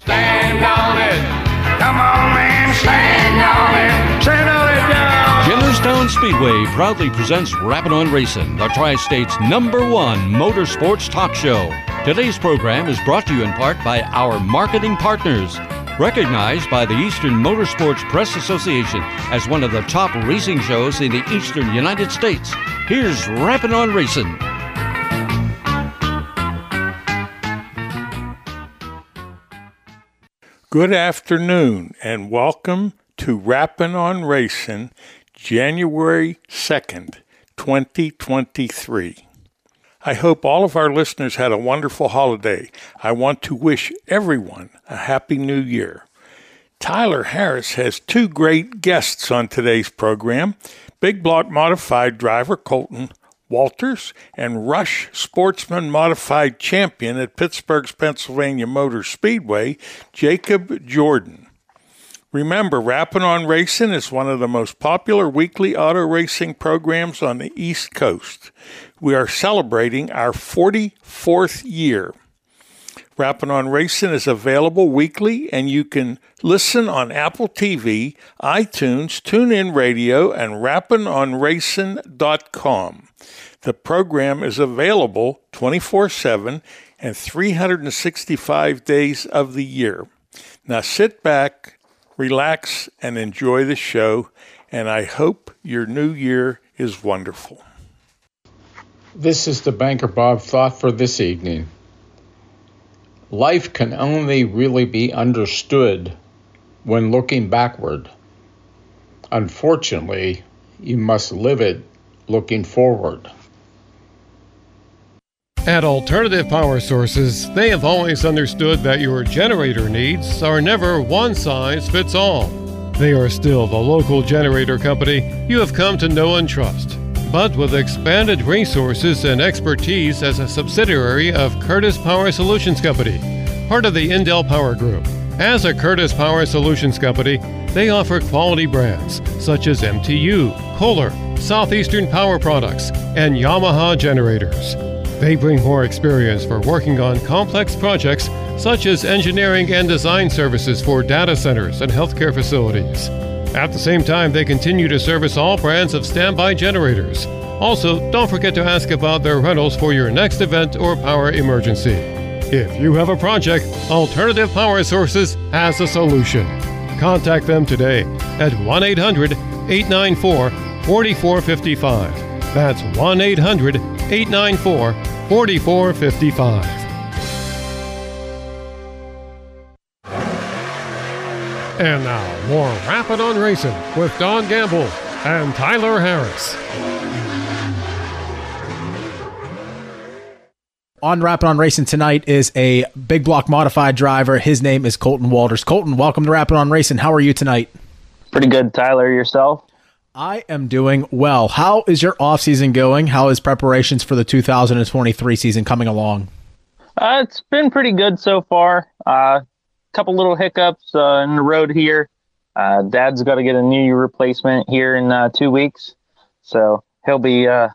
Stand on it. Come on, stand on it. Stand on it now. Speedway proudly presents Rappin' on Racing, the Tri State's number one motorsports talk show. Today's program is brought to you in part by our marketing partners. Recognized by the Eastern Motorsports Press Association as one of the top racing shows in the eastern United States, here's Rappin' on Racing. Good afternoon and welcome to Rappin' on Racing, January 2nd, 2023. I hope all of our listeners had a wonderful holiday. I want to wish everyone a happy new year. Tyler Harris has two great guests on today's program Big Block Modified driver Colton Walters and Rush Sportsman Modified Champion at Pittsburgh's Pennsylvania Motor Speedway, Jacob Jordan. Remember, Rappin' on Racing is one of the most popular weekly auto racing programs on the East Coast. We are celebrating our 44th year. Rappin' on Racing is available weekly, and you can listen on Apple TV, iTunes, TuneIn Radio, and rappinonracing.com. The program is available 24 7 and 365 days of the year. Now sit back, relax, and enjoy the show, and I hope your new year is wonderful. This is the Banker Bob thought for this evening. Life can only really be understood when looking backward. Unfortunately, you must live it looking forward. At Alternative Power Sources, they have always understood that your generator needs are never one size fits all. They are still the local generator company you have come to know and trust, but with expanded resources and expertise as a subsidiary of Curtis Power Solutions Company, part of the Indel Power Group. As a Curtis Power Solutions Company, they offer quality brands such as MTU, Kohler, Southeastern Power Products, and Yamaha generators. They bring more experience for working on complex projects such as engineering and design services for data centers and healthcare facilities. At the same time, they continue to service all brands of standby generators. Also, don't forget to ask about their rentals for your next event or power emergency. If you have a project, Alternative Power Sources has a solution. Contact them today at 1 800 894 4455. That's 1 800 894 4455. And now, more Rappin' on Racing with Don Gamble and Tyler Harris. On Rappin' on Racing tonight is a big block modified driver. His name is Colton Walters. Colton, welcome to Rappin' on Racing. How are you tonight? Pretty good, Tyler. Yourself? I am doing well. How is your off season going? How is preparations for the 2023 season coming along? Uh, it's been pretty good so far. A uh, couple little hiccups uh, in the road here. Uh, Dad's got to get a knee replacement here in uh, two weeks, so he'll be uh,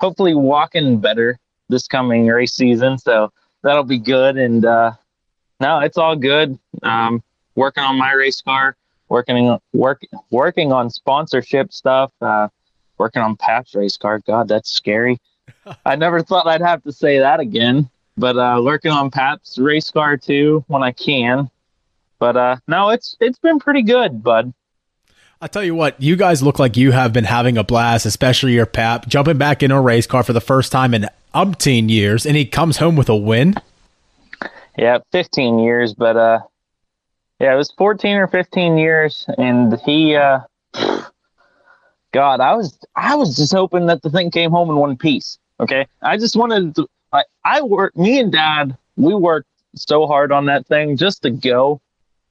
hopefully walking better this coming race season. So that'll be good. And no, it's all good. Um, working on my race car working work working on sponsorship stuff, uh, working on Pap's race car. God, that's scary. I never thought I'd have to say that again. But uh, working on Pap's race car too when I can. But uh, no, it's it's been pretty good, bud. I tell you what, you guys look like you have been having a blast, especially your Pap jumping back in a race car for the first time in umpteen years, and he comes home with a win. Yeah, 15 years, but uh, yeah, it was 14 or 15 years, and he, uh, God, I was, I was just hoping that the thing came home in one piece. Okay, I just wanted to, I, I work, me and Dad, we worked so hard on that thing just to go,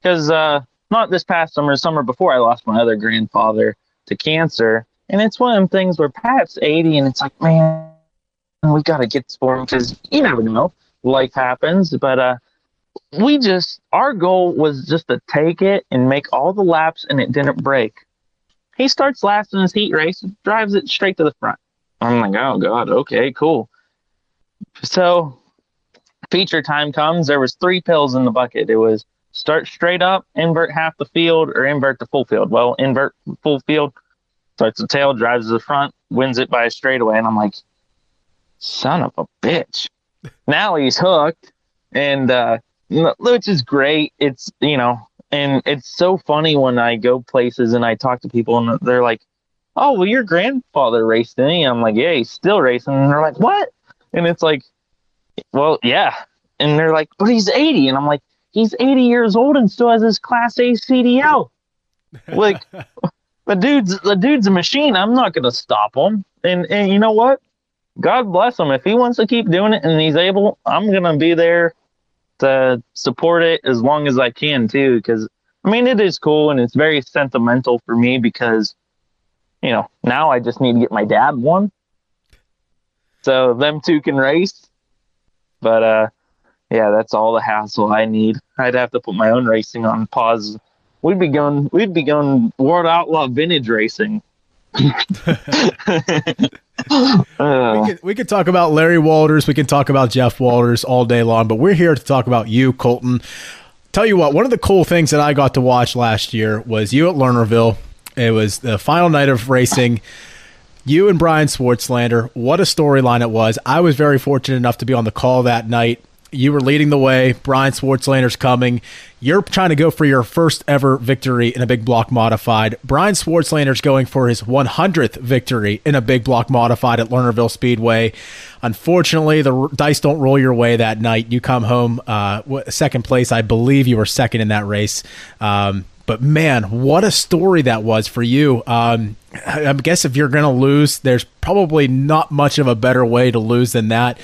because uh, not this past summer, summer before, I lost my other grandfather to cancer, and it's one of them things where Pat's 80, and it's like, man, we got to get this for him because you never know, life happens, but uh we just our goal was just to take it and make all the laps and it didn't break. He starts last in his heat race, drives it straight to the front. I'm like, oh god, okay, cool. So feature time comes. There was three pills in the bucket. It was start straight up, invert half the field, or invert the full field. Well, invert full field, starts the tail, drives to the front, wins it by a straightaway. And I'm like, son of a bitch. now he's hooked, and uh, which is great. It's you know, and it's so funny when I go places and I talk to people and they're like, "Oh, well, your grandfather raced, didn't he?" I'm like, "Yeah, he's still racing." And they're like, "What?" And it's like, "Well, yeah." And they're like, "But he's 80," and I'm like, "He's 80 years old and still has his Class A CDL." Like, the dude's the dude's a machine. I'm not gonna stop him. And and you know what? God bless him. If he wants to keep doing it and he's able, I'm gonna be there to support it as long as I can too. Because I mean, it is cool and it's very sentimental for me because you know now I just need to get my dad one, so them two can race. But uh, yeah, that's all the hassle I need. I'd have to put my own racing on pause. We'd be going. We'd be going World Outlaw Vintage Racing. we, uh. could, we could talk about Larry Walters. We can talk about Jeff Walters all day long, but we're here to talk about you, Colton. Tell you what, one of the cool things that I got to watch last year was you at Lernerville. It was the final night of racing. You and Brian Swartzlander, what a storyline it was. I was very fortunate enough to be on the call that night you were leading the way. Brian Swartzlander's coming. You're trying to go for your first ever victory in a big block modified. Brian Swartzlander's going for his 100th victory in a big block modified at Lernerville Speedway. Unfortunately, the dice don't roll your way that night. You come home uh, second place. I believe you were second in that race. Um, but man, what a story that was for you. Um, I guess if you're going to lose, there's probably not much of a better way to lose than that.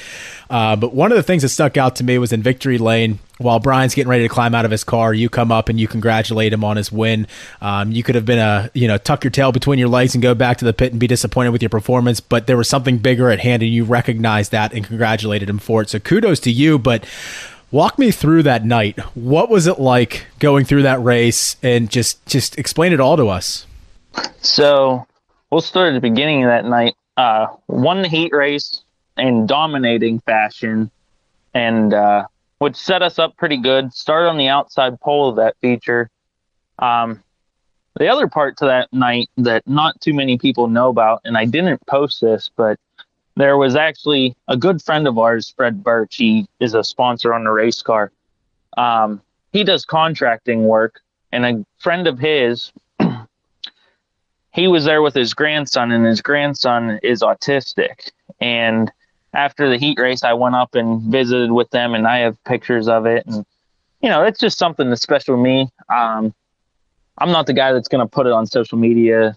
Uh, but one of the things that stuck out to me was in victory lane. While Brian's getting ready to climb out of his car, you come up and you congratulate him on his win. Um, you could have been a you know tuck your tail between your legs and go back to the pit and be disappointed with your performance, but there was something bigger at hand, and you recognized that and congratulated him for it. So kudos to you. But Walk me through that night. What was it like going through that race and just just explain it all to us. So, we'll start at the beginning of that night. Uh, one heat race in dominating fashion and uh, which set us up pretty good. Start on the outside pole of that feature. Um, the other part to that night that not too many people know about, and I didn't post this, but there was actually a good friend of ours, Fred Birch. He is a sponsor on the race car. Um, he does contracting work, and a friend of his, he was there with his grandson, and his grandson is autistic. And after the heat race, I went up and visited with them, and I have pictures of it. And you know, it's just something that's special to me. Um, I'm not the guy that's going to put it on social media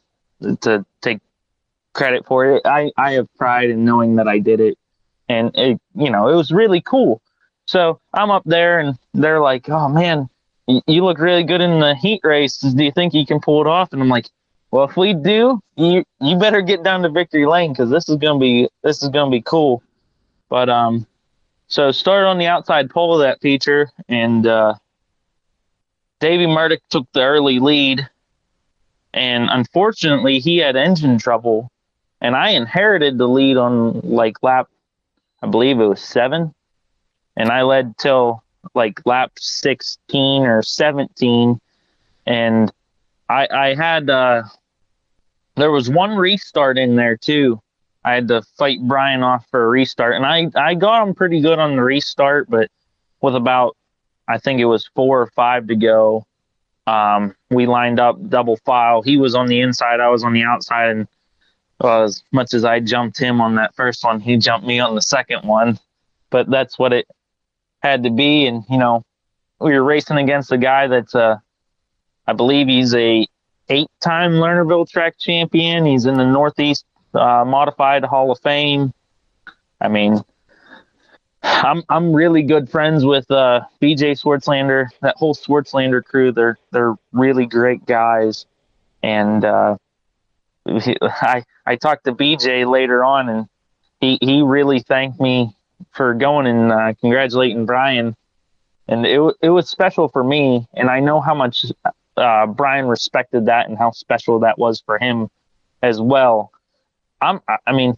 to take credit for it. I, I have pride in knowing that I did it. And it, you know, it was really cool. So I'm up there and they're like, oh man, you look really good in the heat race. Do you think you can pull it off? And I'm like, well, if we do, you you better get down to victory lane because this is gonna be this is gonna be cool. But um, so started on the outside pole of that feature, and uh, Davey Murdoch took the early lead, and unfortunately he had engine trouble, and I inherited the lead on like lap, I believe it was seven, and I led till like lap 16 or 17, and I I had uh, there was one restart in there too. I had to fight Brian off for a restart, and I I got him pretty good on the restart, but with about I think it was four or five to go, um, we lined up double file. He was on the inside, I was on the outside, and well, as much as I jumped him on that first one, he jumped me on the second one. But that's what it had to be. And, you know, we were racing against a guy that's, uh, I believe he's a eight time Lernerville track champion. He's in the Northeast uh, Modified Hall of Fame. I mean, I'm I'm really good friends with uh, BJ Swartzlander, that whole Swartzlander crew. They're they're really great guys, and uh, I I talked to BJ later on, and he he really thanked me for going and uh, congratulating Brian, and it it was special for me, and I know how much uh, Brian respected that and how special that was for him as well. I'm I mean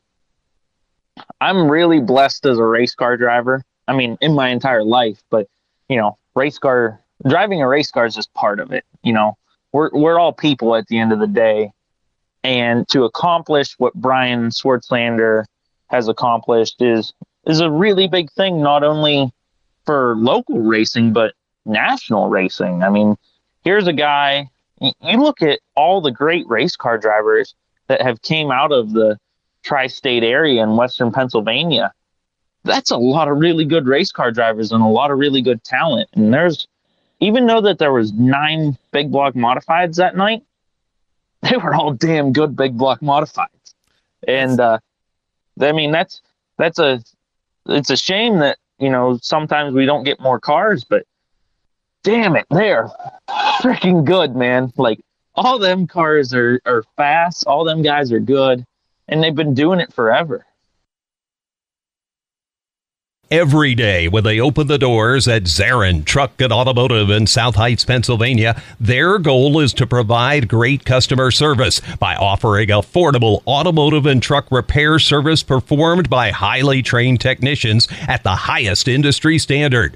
I'm really blessed as a race car driver. I mean, in my entire life, but you know, race car driving a race car is just part of it. You know, we're we're all people at the end of the day, and to accomplish what Brian Swartzlander has accomplished is is a really big thing, not only for local racing but national racing. I mean, here's a guy. You look at all the great race car drivers that have came out of the tri-state area in western Pennsylvania. That's a lot of really good race car drivers and a lot of really good talent. And there's even though that there was nine big block modifieds that night, they were all damn good big block modifieds. And uh, I mean that's that's a it's a shame that you know sometimes we don't get more cars, but damn it, they're freaking good, man. Like all them cars are are fast, all them guys are good, and they've been doing it forever every day when they open the doors at Zarin Truck and Automotive in South Heights, Pennsylvania. Their goal is to provide great customer service by offering affordable automotive and truck repair service performed by highly trained technicians at the highest industry standard.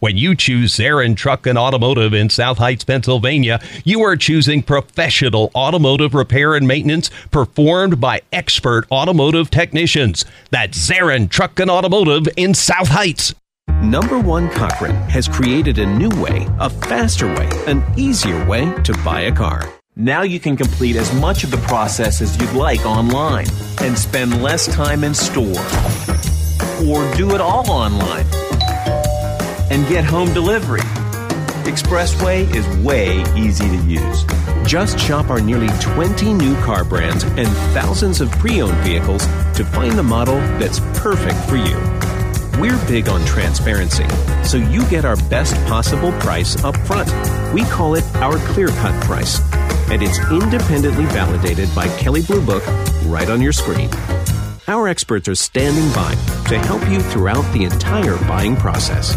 When you choose Zarin Truck and Automotive in South Heights, Pennsylvania, you are choosing professional automotive repair and maintenance performed by expert automotive technicians. That's Zarin Truck and Automotive in South Heights. Number One Cochran has created a new way, a faster way, an easier way to buy a car. Now you can complete as much of the process as you'd like online and spend less time in store. Or do it all online and get home delivery. Expressway is way easy to use. Just shop our nearly 20 new car brands and thousands of pre owned vehicles to find the model that's perfect for you. We're big on transparency, so you get our best possible price up front. We call it our clear cut price, and it's independently validated by Kelley Blue Book right on your screen. Our experts are standing by to help you throughout the entire buying process.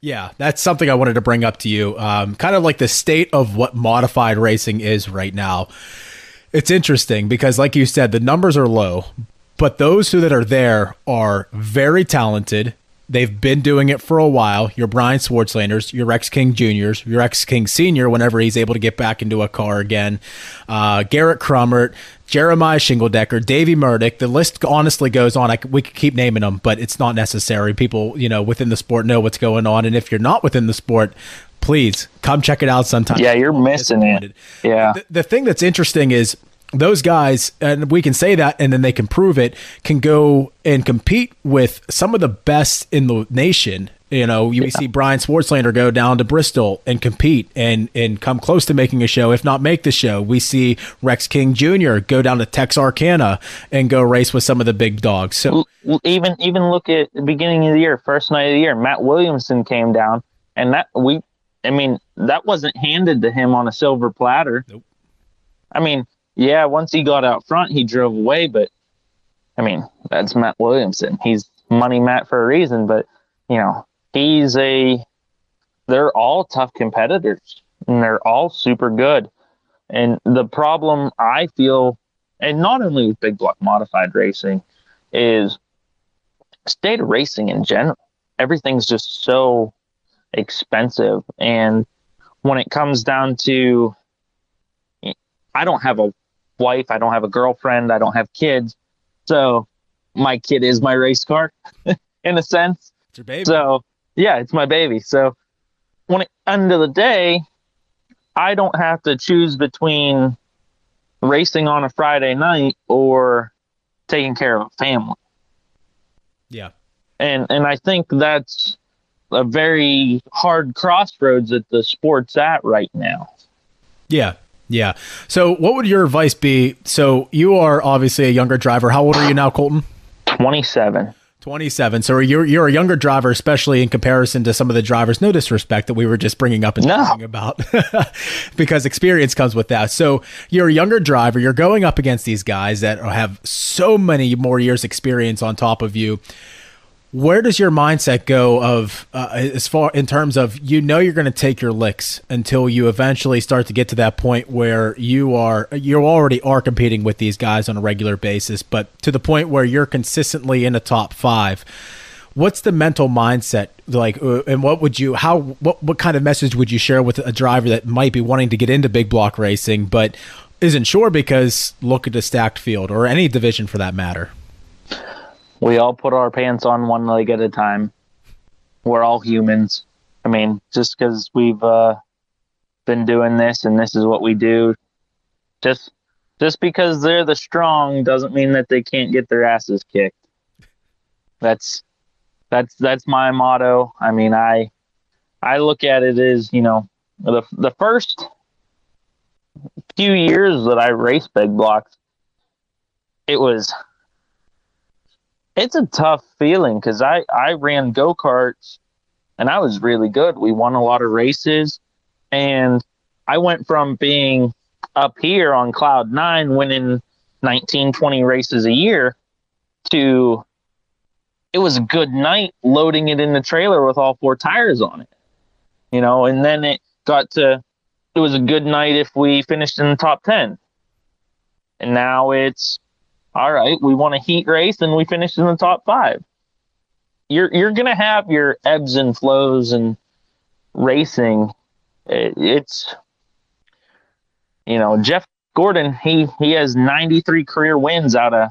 Yeah, that's something I wanted to bring up to you. Um, kind of like the state of what modified racing is right now. It's interesting because, like you said, the numbers are low, but those who that are there are very talented, They've been doing it for a while. Your Brian Swartzlanders, your Rex King Juniors, your Rex King Senior, whenever he's able to get back into a car again. Uh, Garrett Crummert, Jeremiah Shingledecker, Davey Murdoch. The list honestly goes on. I, we could keep naming them, but it's not necessary. People, you know, within the sport know what's going on, and if you're not within the sport, please come check it out sometime. Yeah, you're missing it. Yeah. The, the thing that's interesting is those guys, and we can say that, and then they can prove it, can go and compete with some of the best in the nation. You know, you yeah. see Brian Swartzlander go down to Bristol and compete and and come close to making a show, if not make the show. We see Rex King Jr. go down to Texarkana and go race with some of the big dogs. So even even look at the beginning of the year, first night of the year, Matt Williamson came down, and that we, I mean, that wasn't handed to him on a silver platter. Nope. I mean, yeah, once he got out front, he drove away. But I mean, that's Matt Williamson. He's money Matt for a reason. But you know, he's a. They're all tough competitors, and they're all super good. And the problem I feel, and not only with big block modified racing, is state racing in general. Everything's just so expensive, and when it comes down to I don't have a wife. I don't have a girlfriend. I don't have kids. So my kid is my race car in a sense. It's your baby. So yeah, it's my baby. So when it end of the day, I don't have to choose between racing on a Friday night or taking care of a family. Yeah. And and I think that's a very hard crossroads that the sport's at right now. Yeah. Yeah. So what would your advice be? So you are obviously a younger driver. How old are you now, Colton? 27. 27. So you're you're a younger driver, especially in comparison to some of the drivers. No disrespect that we were just bringing up and No. talking about, because experience comes with that. So you're a younger driver. You're going up against these guys that have so many more years experience on top of you. Where does your mindset go of uh, as far in terms of you know you're going to take your licks until you eventually start to get to that point where you are you already are competing with these guys on a regular basis, but to the point where you're consistently in the top five. What's the mental mindset like, uh, and what would you how what what kind of message would you share with a driver that might be wanting to get into big block racing but isn't sure because look at a stacked field or any division for that matter? We all put our pants on one leg at a time. We're all humans. I mean, just because we've uh, been doing this and this is what we do, just just because they're the strong doesn't mean that they can't get their asses kicked. That's that's that's my motto. I mean, I I look at it as you know the the first few years that I raced big blocks, it was it's a tough feeling because I I ran go karts and I was really good. We won a lot of races, and I went from being up here on cloud nine, winning 19, 20 races a year, to it was a good night loading it in the trailer with all four tires on it, you know. And then it got to it was a good night if we finished in the top ten, and now it's all right, we won a heat race and we finished in the top five. You're you're gonna have your ebbs and flows and racing. It, it's you know Jeff Gordon. He he has 93 career wins out of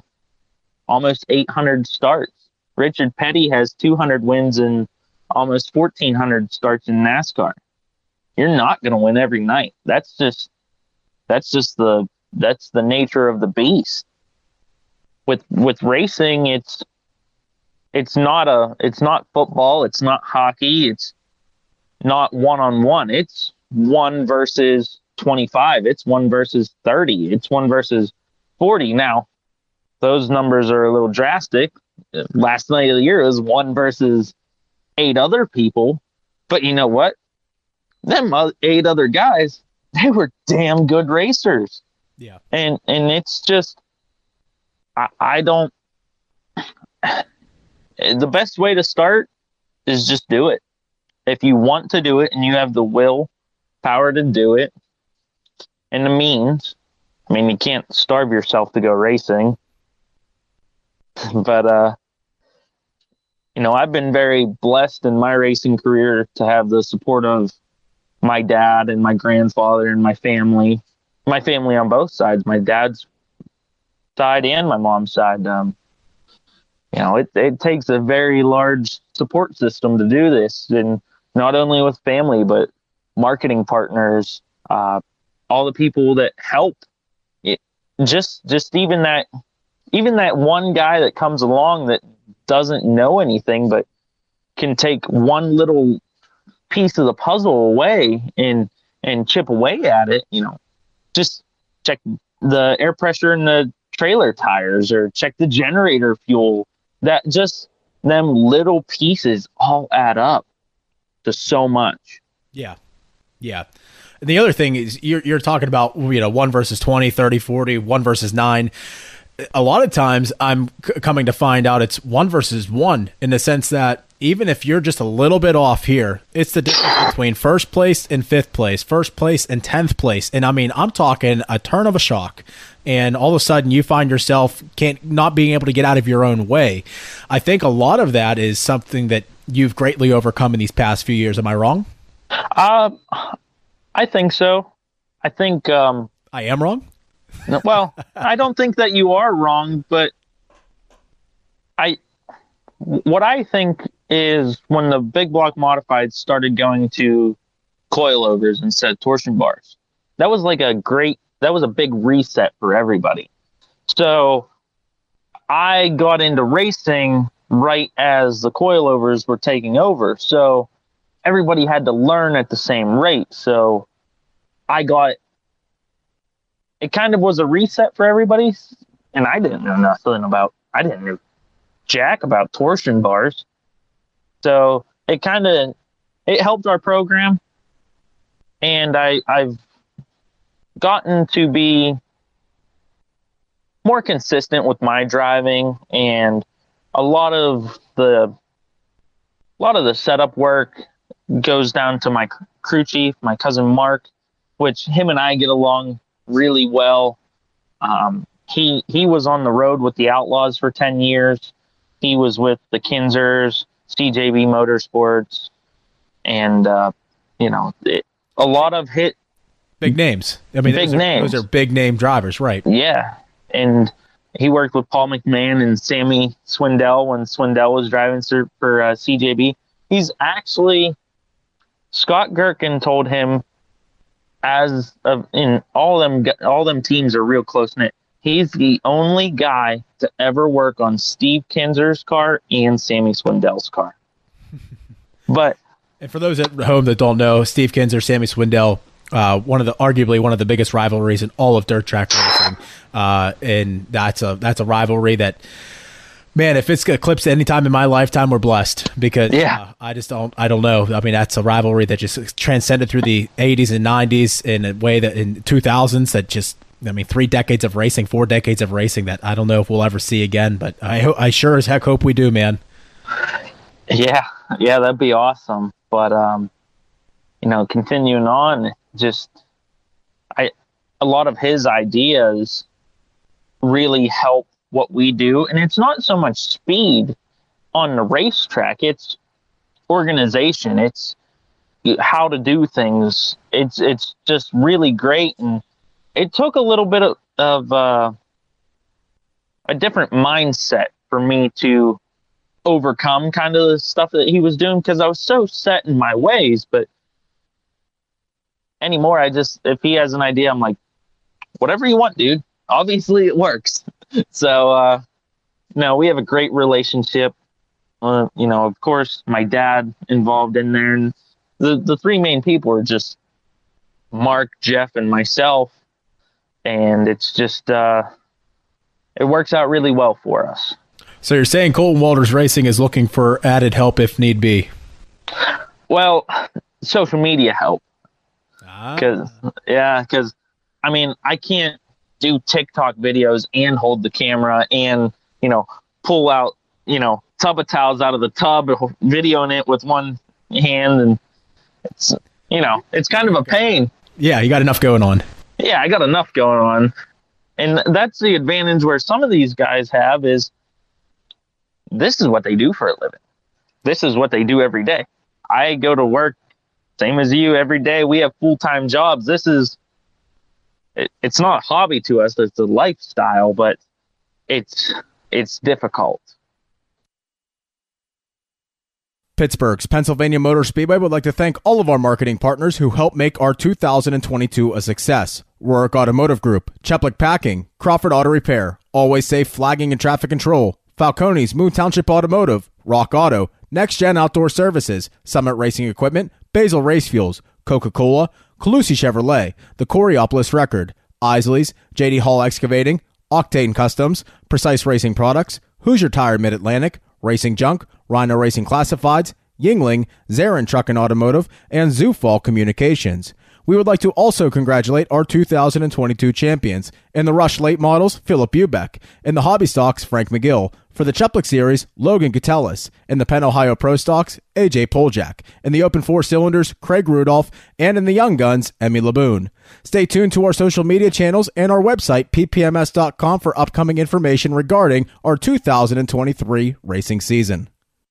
almost 800 starts. Richard Petty has 200 wins and almost 1400 starts in NASCAR. You're not gonna win every night. That's just that's just the that's the nature of the beast with with racing it's it's not a it's not football it's not hockey it's not one on one it's one versus 25 it's one versus 30 it's one versus 40 now those numbers are a little drastic. Last night of the year was one versus eight other people but you know what? Them eight other guys they were damn good racers. Yeah. and and it's just I, I don't. The best way to start is just do it. If you want to do it and you have the will, power to do it, and the means, I mean, you can't starve yourself to go racing. But, uh, you know, I've been very blessed in my racing career to have the support of my dad and my grandfather and my family, my family on both sides. My dad's side and my mom's side. Um, you know, it, it takes a very large support system to do this, and not only with family, but marketing partners, uh, all the people that help. It, just, just even that, even that one guy that comes along that doesn't know anything, but can take one little piece of the puzzle away and and chip away at it. You know, just check the air pressure in the trailer tires or check the generator fuel that just them little pieces all add up to so much Yeah. Yeah. And the other thing is you're, you're talking about, you know, one versus 20, 30, 40, one versus nine. A lot of times I'm c- coming to find out it's one versus one in the sense that even if you're just a little bit off here, it's the difference between first place and fifth place, first place and 10th place. And I mean, I'm talking a turn of a shock. And all of a sudden you find yourself can't not being able to get out of your own way. I think a lot of that is something that you've greatly overcome in these past few years. Am I wrong? uh, i think so i think um, I am wrong. No, well, I don't think that you are wrong, but I what I think is when the big block modified started going to coilovers instead of torsion bars. That was like a great, that was a big reset for everybody. So I got into racing right as the coilovers were taking over. So everybody had to learn at the same rate. So I got it kind of was a reset for everybody and I didn't know nothing about I didn't know jack about torsion bars. So it kind of it helped our program and I I've gotten to be more consistent with my driving and a lot of the a lot of the setup work goes down to my crew chief, my cousin Mark, which him and I get along really well. Um, he he was on the road with the Outlaws for ten years. He was with the Kinsers, CJB Motorsports, and uh, you know it, a lot of hit big names. I mean, big those are, names. Those are big name drivers, right? Yeah, and he worked with Paul McMahon and Sammy Swindell when Swindell was driving for uh, CJB. He's actually Scott Gherkin told him as of in all them all them teams are real close knit. He's the only guy to ever work on Steve Kinser's car and Sammy Swindell's car. but and for those at home that don't know, Steve Kinser, Sammy Swindell, uh, one of the arguably one of the biggest rivalries in all of dirt track racing, uh, and that's a that's a rivalry that man, if it's eclipsed any time in my lifetime, we're blessed because yeah. Uh, I just don't I don't know. I mean, that's a rivalry that just transcended through the 80s and 90s in a way that in 2000s that just I mean, three decades of racing, four decades of racing that I don't know if we'll ever see again, but I ho- I sure as heck hope we do, man. Yeah, yeah, that'd be awesome. But um, you know, continuing on, just I a lot of his ideas really help what we do and it's not so much speed on the racetrack it's organization it's how to do things. It's it's just really great and it took a little bit of, of uh, a different mindset for me to overcome kind of the stuff that he was doing because I was so set in my ways but anymore I just if he has an idea I'm like whatever you want dude. Obviously it works so uh no we have a great relationship. Uh, you know of course my dad involved in there and the the three main people are just mark jeff and myself and it's just uh it works out really well for us. So you're saying colton walters racing is looking for added help if need be? Well social media help. Because ah. yeah because i mean i can't do TikTok videos and hold the camera and, you know, pull out, you know, tub of towels out of the tub, videoing it with one hand. And it's, you know, it's kind of a pain. Yeah, you got enough going on. Yeah, I got enough going on. And that's the advantage where some of these guys have is this is what they do for a living. This is what they do every day. I go to work same as you every day. We have full time jobs. This is it, it's not a hobby to us; it's a lifestyle, but it's it's difficult. Pittsburgh's Pennsylvania Motor Speedway would like to thank all of our marketing partners who helped make our 2022 a success. Rohrich Automotive Group, Cheplick Packing, Crawford Auto Repair, Always Safe Flagging and Traffic Control, Falcone's Moon Township Automotive, Rock Auto, Next Gen Outdoor Services, Summit Racing Equipment, Bazell Race Fuels, Coca-Cola, Colussy Chevrolet, the Coraopolis Record, Isaly's, JD Hall Excavating, Octane Customs, Precise Racing Products, Hoosier Tire Mid Atlantic, Racing Junk, Rhino Racing Classifieds, Yuengling, Zarin Truck and Automotive, and Zufall Communications. We would like to also congratulate our 2022 champions. In the Rush Late Models, Philip Ubeck. In the Hobby Stocks, Frank McGill. For the Cheplick Series, Logan Catellis. In the Penn Ohio Pro Stocks, AJ Poljak. In the Open Four Cylinders, Craig Rudolph. And in the Young Guns, Emmy Laboon. Stay tuned to our social media channels and our website, ppms.com, for upcoming information regarding our 2023 racing season.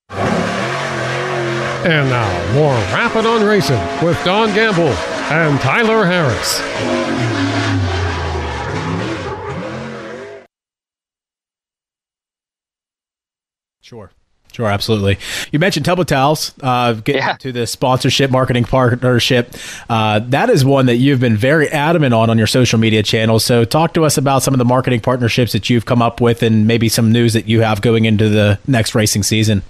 And now, more Rappin' on Racing with Don Gamble and Tyler Harris. Sure. Sure, absolutely. You mentioned Tub of Towels, uh, getting yeah. to the sponsorship, marketing partnership. Uh, that is one that you've been very adamant on on your social media channels. So, talk to us about some of the marketing partnerships that you've come up with, and maybe some news that you have going into the next racing season.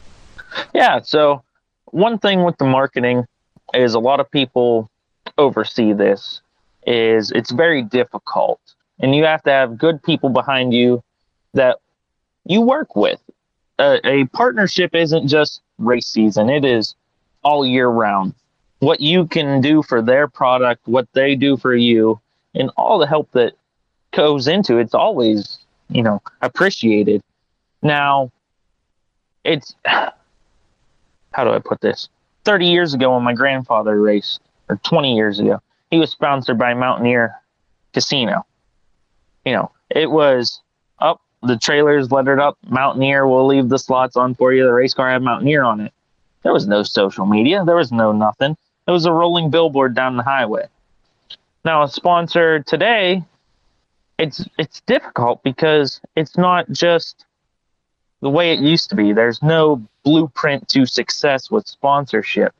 Yeah. So, one thing with the marketing is a lot of people oversee this. Is it's very difficult, and you have to have good people behind you that you work with a, a partnership isn't just race season, it is all year round. What you can do for their product, what they do for you, and all the help that goes into it's always, you know, appreciated. Now, it's how do I put this? 30 years ago, when my grandfather raced, or 20 years ago, he was sponsored by Mountaineer Casino. You know, it was up the trailers lettered up Mountaineer. We'll leave the slots on for you. The race car had Mountaineer on it. There was no social media. There was no nothing. It was a rolling billboard down the highway. Now, a sponsor today, it's it's difficult because it's not just the way it used to be. There's no blueprint to success with sponsorship.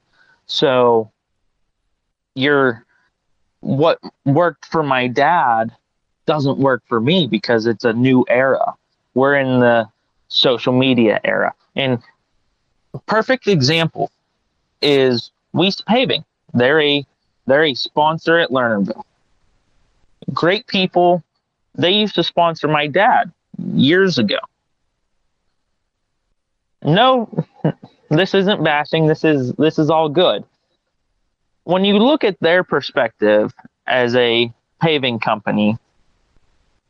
So, you're what worked for my dad doesn't work for me because it's a new era. We're in the social media era. And a perfect example is Weiss Paving. They're a they're a sponsor at Lernerville. Great people. They used to sponsor my dad years ago. No, this isn't bashing. This is this is all good. When you look at their perspective as a paving company,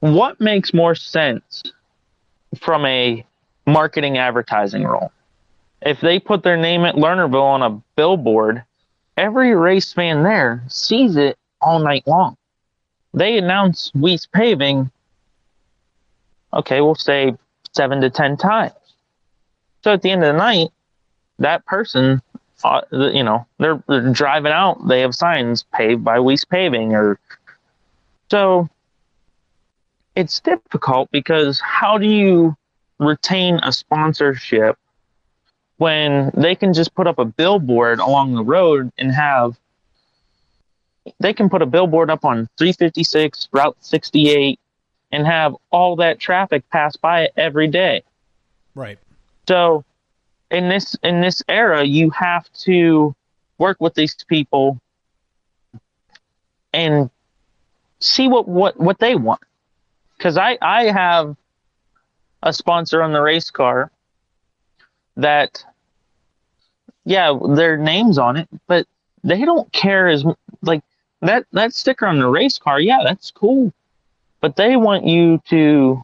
what makes more sense from a marketing advertising role? If they put their name at Lernerville on a billboard, every race fan there sees it all night long. They announce Weiss paving, okay, we'll say seven to 10 times. So at the end of the night, that person, uh, you know, they're, they're driving out, they have signs paved by Weiss paving or so it's difficult because how do you retain a sponsorship when they can just put up a billboard along the road and have they can put a billboard up on 356 route 68 and have all that traffic pass by it every day? Right. So in this in this era you have to work with these people and see what what what they want because I I have a sponsor on the race car that yeah their names on it but they don't care as like that that sticker on the race car yeah that's cool but they want you to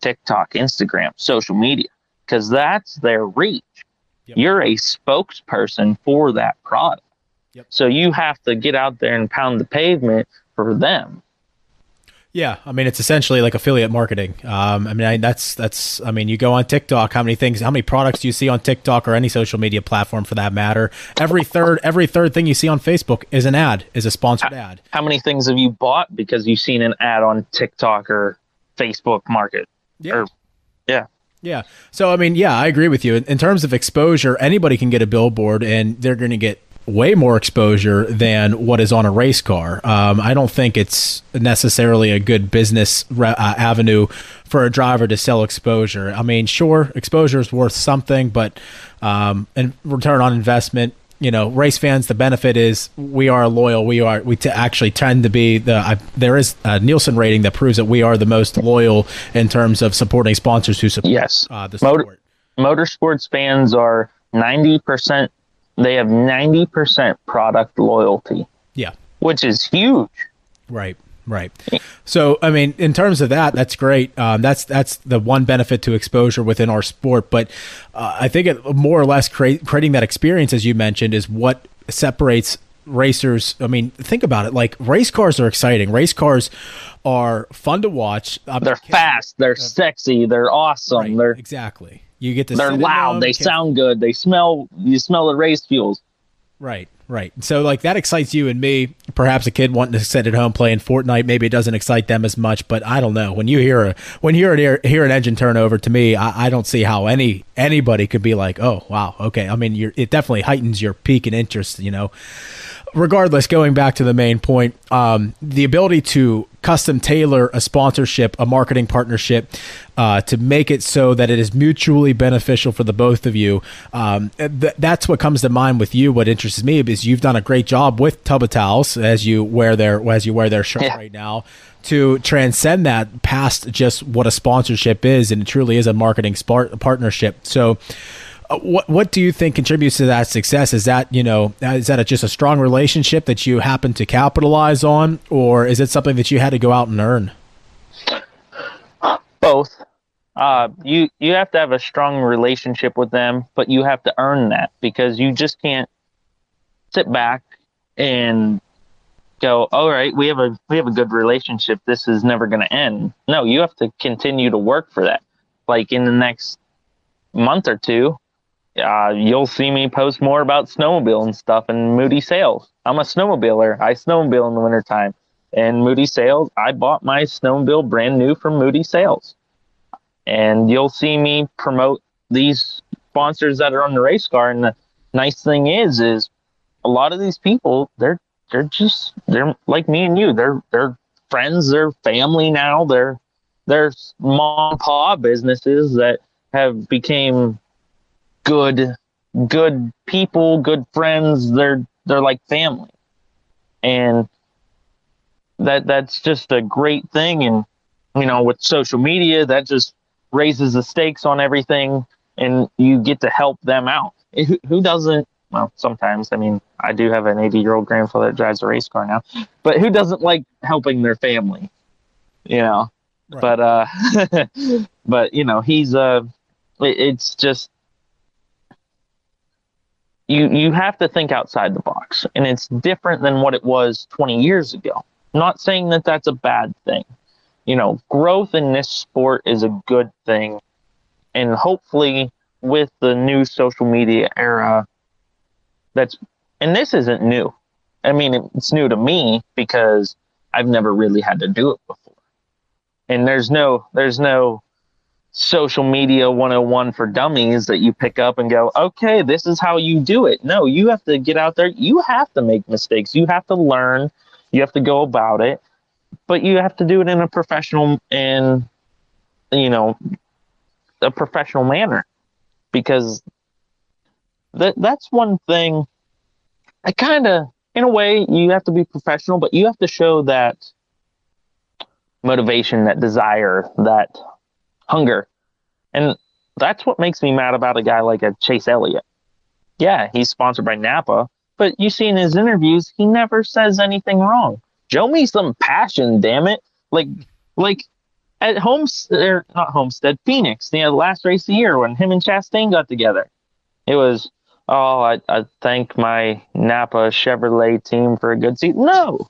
tiktok instagram social media because that's their reach yep. you're a spokesperson for that product yep. so you have to get out there and pound the pavement for them yeah, I mean it's essentially like affiliate marketing. Um, I mean I, that's that's I mean you go on TikTok, how many things, how many products do you see on TikTok or any social media platform for that matter? Every third every third thing you see on Facebook is an ad, is a sponsored how, ad. How many things have you bought because you've seen an ad on TikTok or Facebook Market? Yeah. Or, yeah. Yeah. So I mean, yeah, I agree with you. In, in terms of exposure, anybody can get a billboard and they're going to get way more exposure than what is on a race car. Um, I don't think it's necessarily a good business uh, avenue for a driver to sell exposure. I mean, sure, exposure is worth something, but um, and return on investment. You know, race fans. The benefit is we are loyal. We are we t- actually tend to be the. I, there is a Nielsen rating that proves that we are the most loyal in terms of supporting sponsors who support yes. Uh, the sport. Motor, motorsports fans are ninety percent they have 90% product loyalty. Yeah. Which is huge. Right. Right. So, I mean, in terms of that, that's great. Um, that's that's the one benefit to exposure within our sport. But uh, I think it, more or less create, creating that experience, as you mentioned, is what separates racers. I mean, think about it. Like race cars are exciting. Race cars are fun to watch. I'm they're fast. They're uh, sexy. They're awesome. Right, they're exactly. You get to. They're loud. They sound good. They smell. You smell the race fuels. Right, Right. So like that excites you and me. Perhaps a kid wanting to sit at home playing Fortnite, maybe it doesn't excite them as much. But I don't know. When you hear a when you hear hear an engine turnover, to me, I, I don't see how any anybody could be like, oh wow, okay. I mean, it definitely heightens your peak and interest. You know regardless, going back to the main point, um, the ability to custom tailor a sponsorship, a marketing partnership, uh, to make it so that it is mutually beneficial for the both of you. Um, th- that's what comes to mind with you. What interests me is you've done a great job with Tubba Towels as you wear their as you wear their shirt yeah. right now to transcend that past just what a sponsorship is, and it truly is a marketing spart- partnership. So uh, what what do you think contributes to that success? Is that you know is that a, just a strong relationship that you happen to capitalize on, or is it something that you had to go out and earn? Both. Uh, you you have to have a strong relationship with them, but you have to earn that because you just can't sit back and go, all right, we have a we have a good relationship. This is never going to end. No, you have to continue to work for that. Like in the next month or two, uh, you'll see me post more about snowmobile and stuff and Moody Sales. I'm a snowmobiler. I snowmobile in the wintertime. And Moody Sales, I bought my snowmobile brand new from Moody Sales. And you'll see me promote these sponsors that are on the race car. And the nice thing is, is a lot of these people, they're they're just they're like me and you. They're they're friends, they're family now. They're they're mom pa businesses that have became good good people, good friends. They're they're like family, and that that's just a great thing. And you know, with social media, that just raises the stakes on everything, and you get to help them out. Who, who doesn't? Well, sometimes. I mean, I do have an 80 year old grandfather that drives a race car now, but who doesn't like helping their family? You know. Right. But uh, but you know, he's uh, it's just you you have to think outside the box and it's different than what it was 20 years ago. Not saying that that's a bad thing. You know growth in this sport is a good thing and hopefully with the new social media era that's and this isn't new. I mean it's new to me because i've never really had to do it before. And there's no there's no social media 101 for dummies that you pick up and go, okay, this is how you do it. No, you have to get out there. You have to make mistakes. You have to learn. You have to go about it, but you have to do it in a professional and, you know, a professional manner because that that's one thing I kind of in a way you have to be professional but you have to show that motivation that desire that hunger. And that's what makes me mad about a guy like a Chase Elliott. Yeah, he's sponsored by Napa, but you see in his interviews, he never says anything wrong. Show me some passion, damn it. Like, like at Homestead, er, not Homestead, Phoenix, you know, the last race of the year when him and Chastain got together. It was, oh, I, I thank my Napa Chevrolet team for a good seat. No,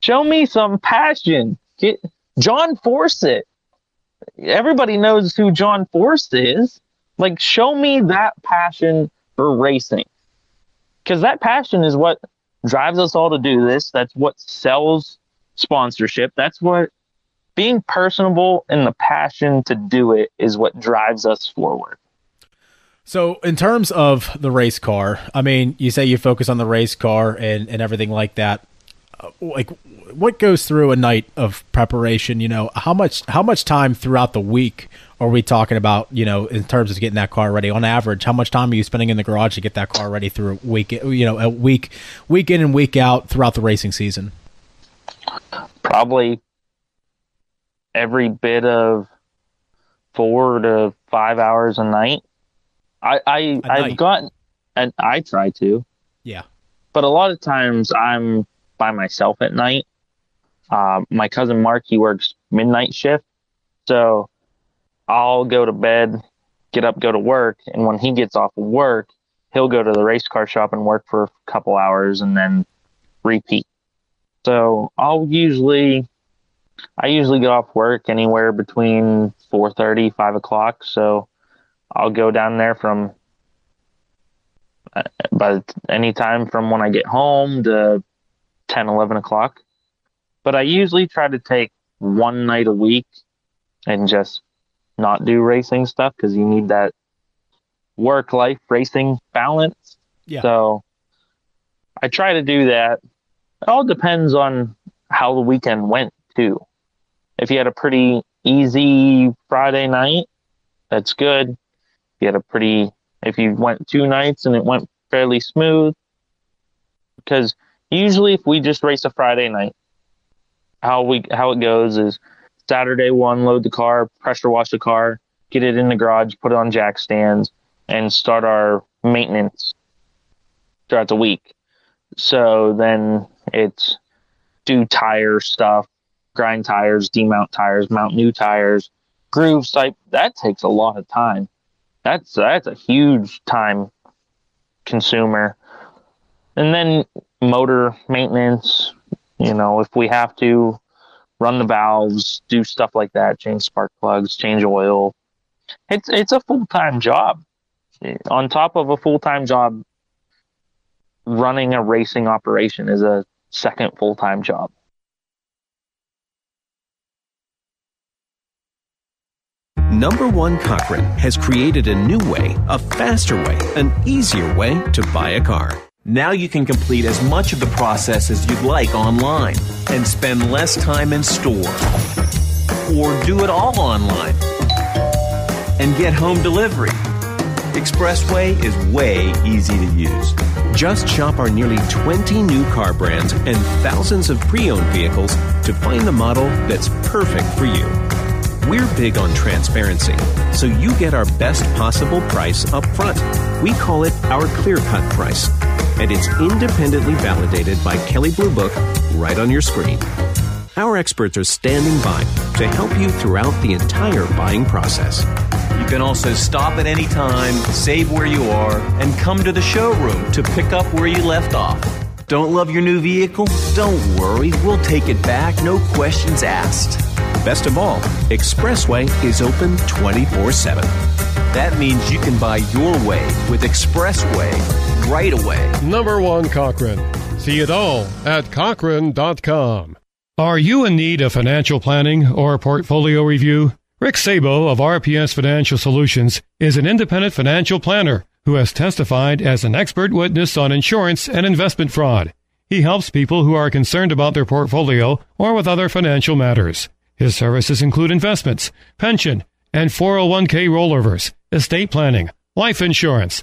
show me some passion. Get John Forsythe everybody knows who John Force is. Like, show me that passion for racing. Because that passion is what drives us all to do this. That's what sells sponsorship. That's what being personable and the passion to do it is what drives us forward. So, in terms of the race car, I mean, you say you focus on the race car and, and everything like that. Like, what goes through a night of preparation? You know, how much how much time throughout the week are we talking about? You know, in terms of getting that car ready. On average, how much time are you spending in the garage to get that car ready through a week? You know, a week week in and week out throughout the racing season. Probably every bit of four to five hours a night. I, I a I've night. gotten and I try to. Yeah. But a lot of times I'm by myself at night uh, my cousin Mark, he works midnight shift. So I'll go to bed, get up, go to work. And when he gets off of work, he'll go to the race car shop and work for a couple hours and then repeat. So I'll usually, I usually get off work anywhere between 4.30, 5 o'clock. So I'll go down there from uh, by any time from when I get home to 10, 11 o'clock. But I usually try to take one night a week and just not do racing stuff because you need that work life racing balance. Yeah. So I try to do that. It all depends on how the weekend went too. If you had a pretty easy Friday night, that's good. If you had a pretty if you went two nights and it went fairly smooth, because usually if we just race a Friday night, how we how it goes is Saturday one, load the car, pressure wash the car, get it in the garage, put it on jack stands, and start our maintenance throughout the week. So then it's do tire stuff, grind tires, demount tires, mount new tires, grooves type. That takes a lot of time. That's that's a huge time consumer. And then motor maintenance, you know, if we have to run the valves, do stuff like that, change spark plugs, change oil. It's it's a full-time job. On top of a full-time job, running a racing operation is a second full-time job. Number One Cochran has created a new way, a faster way, an easier way to buy a car. Now you can complete as much of the process as you'd like online and spend less time in store. Or do it all online and get home delivery. Expressway is way easy to use. Just shop our nearly 20 new car brands and thousands of pre owned vehicles to find the model that's perfect for you. We're big on transparency, so you get our best possible price up front. We call it our clear cut price, and it's independently validated by Kelley Blue Book right on your screen. Our experts are standing by to help you throughout the entire buying process. You can also stop at any time, save where you are, and come to the showroom to pick up where you left off. Don't love your new vehicle? Don't worry, we'll take it back, no questions asked. Best of all, Expressway is open 24 7. That means you can buy your way with Expressway right away. Number one Cochran. See it all at Cochran.com. Are you in need of financial planning or portfolio review? Rick Sabo of RPS Financial Solutions is an independent financial planner who has testified as an expert witness on insurance and investment fraud. He helps people who are concerned about their portfolio or with other financial matters. His services include investments, pension, and 401k rollovers, estate planning, life insurance,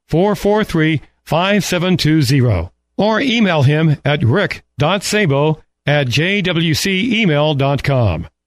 443 5720. Or email him at rick.sabo at jwcemail.com.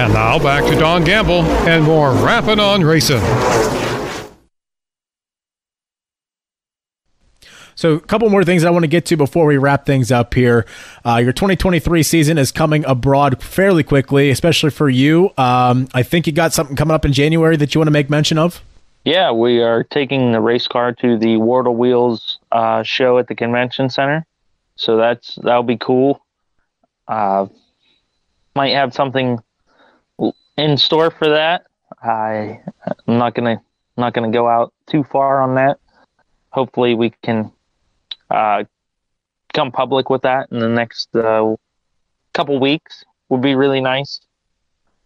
And now back to Don Gamble and more Rappin' on Racing. So, a couple more things I want to get to before we wrap things up here. Uh, your 2023 season is coming abroad fairly quickly, especially for you. Um, I think you got something coming up in January that you want to make mention of. Yeah, we are taking the race car to the World of Wheels uh, show at the convention center, so that's that'll be cool. Uh, might have something in store for that. I I'm not gonna not gonna go out too far on that. Hopefully, we can uh, come public with that in the next uh, couple weeks. Would be really nice.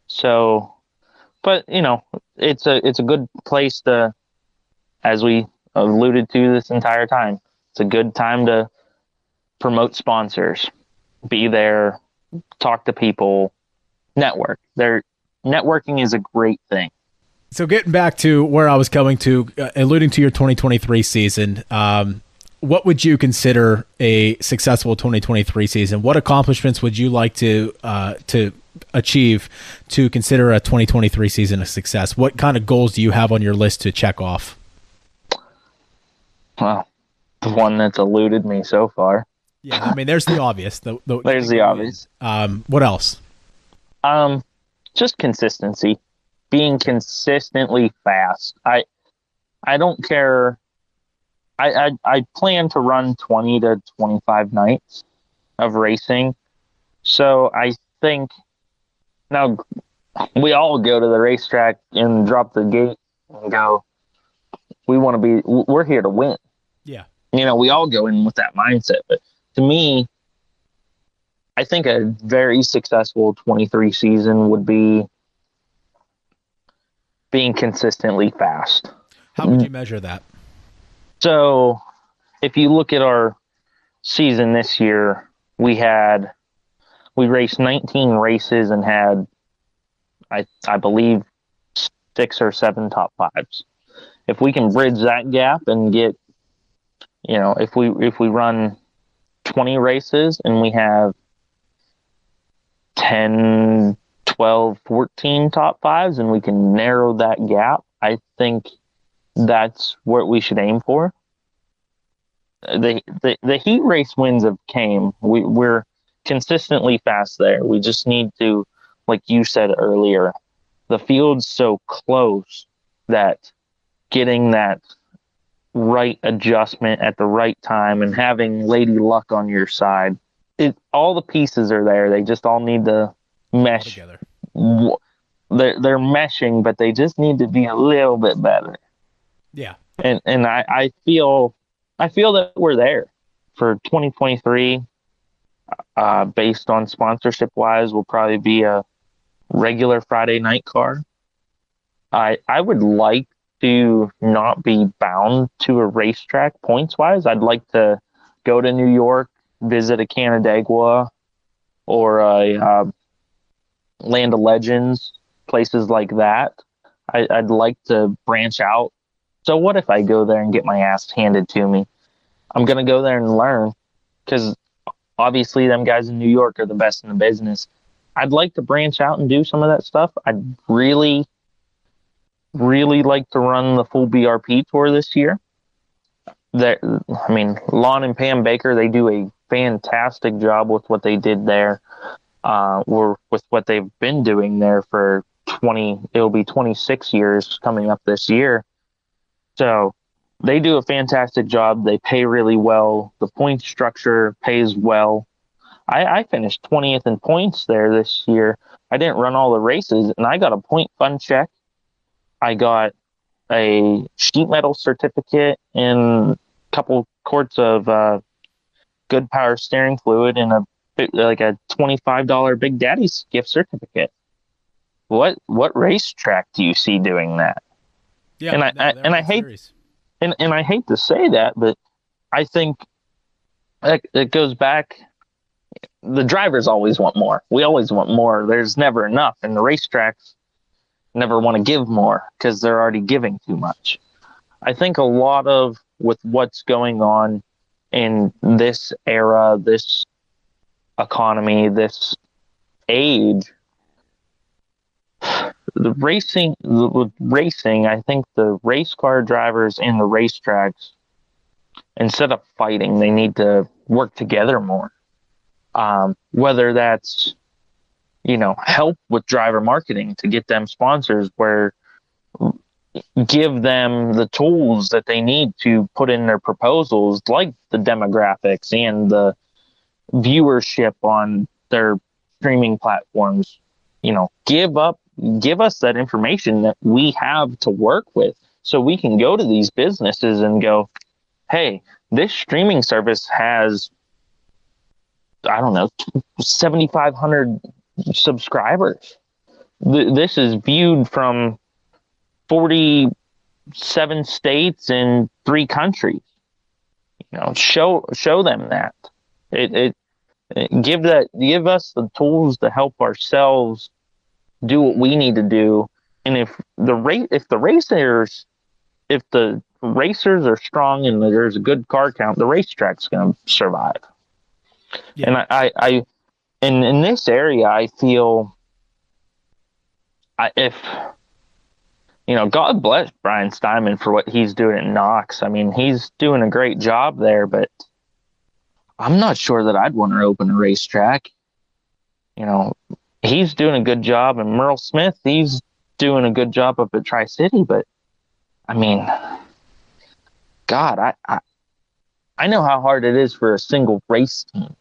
So, but you know, it's a it's a good place to, as we alluded to this entire time. It's a good time to promote sponsors, be there, talk to people, network. There, networking is a great thing. So getting back to where I was coming to, uh, alluding to your 2023 season, um, what would you consider a successful 2023 season? What accomplishments would you like to uh, to achieve to consider a 2023 season a success? What kind of goals do you have on your list to check off? Well, the one that's eluded me so far. Yeah, I mean, there's the obvious. The, the, there's the obvious. Um, what else? Um, just consistency, being consistently fast. I, I don't care. I, I I plan to run 20 to 25 nights of racing, so I think now we all go to the racetrack and drop the gate and go. We want to be. We're here to win. Yeah. You know, we all go in with that mindset, but to me, I think a very successful 23 season would be being consistently fast. How would mm. you measure that? So, if you look at our season this year, we had we raced 19 races and had I I believe six or seven top fives. If we can bridge that gap and get you know, if we if we run 20 races and we have 10, 12, 14 top fives and we can narrow that gap, I think that's what we should aim for. The, the, the heat race wins have came. We, we're consistently fast there. We just need to, like you said earlier, the field's so close that getting that right adjustment at the right time and having lady luck on your side it all the pieces are there. They just all need to mesh. Together. They're, they're meshing but they just need to be a little bit better. Yeah. And and i i feel i feel that we're there for 2023 uh based on sponsorship wise will probably be a regular friday night car. I i would like to not be bound to a racetrack points wise. I'd like to go to New York, visit a Canandaigua or a uh, Land of Legends, places like that. I, I'd like to branch out. So what if I go there and get my ass handed to me? I'm gonna go there and learn because obviously them guys in New York are the best in the business. I'd like to branch out and do some of that stuff. I'd really really like to run the full BRP tour this year. That I mean, Lon and Pam Baker, they do a fantastic job with what they did there, uh, or with what they've been doing there for 20, it'll be 26 years coming up this year. So they do a fantastic job. They pay really well. The point structure pays well. I, I finished 20th in points there this year. I didn't run all the races, and I got a point fund check I got a sheet metal certificate and a couple quarts of uh, good power steering fluid and a like a twenty five dollar Big Daddy's gift certificate. What what racetrack do you see doing that? Yeah, and I, no, I and I hate and, and I hate to say that, but I think it, it goes back. The drivers always want more. We always want more. There's never enough, and the racetracks never want to give more because they're already giving too much. I think a lot of with what's going on in this era, this economy, this age, the racing, with racing, I think the race car drivers and the racetracks, instead of fighting, they need to work together more. Um, whether that's you know help with driver marketing to get them sponsors where give them the tools that they need to put in their proposals like the demographics and the viewership on their streaming platforms you know give up give us that information that we have to work with so we can go to these businesses and go hey this streaming service has i don't know 7500 subscribers. Th- this is viewed from 47 states and three countries. You know, show show them that. It, it, it give that give us the tools to help ourselves do what we need to do. And if the rate if the racers if the racers are strong and there's a good car count, the racetrack's going to survive. Yeah. And I, I, I, in in this area, I feel, I, if you know, God bless Brian Steinman for what he's doing at Knox. I mean, he's doing a great job there, but I'm not sure that I'd want to open a racetrack. You know, he's doing a good job, and Merle Smith, he's doing a good job up at Tri City, but I mean, God, I, I I know how hard it is for a single race team,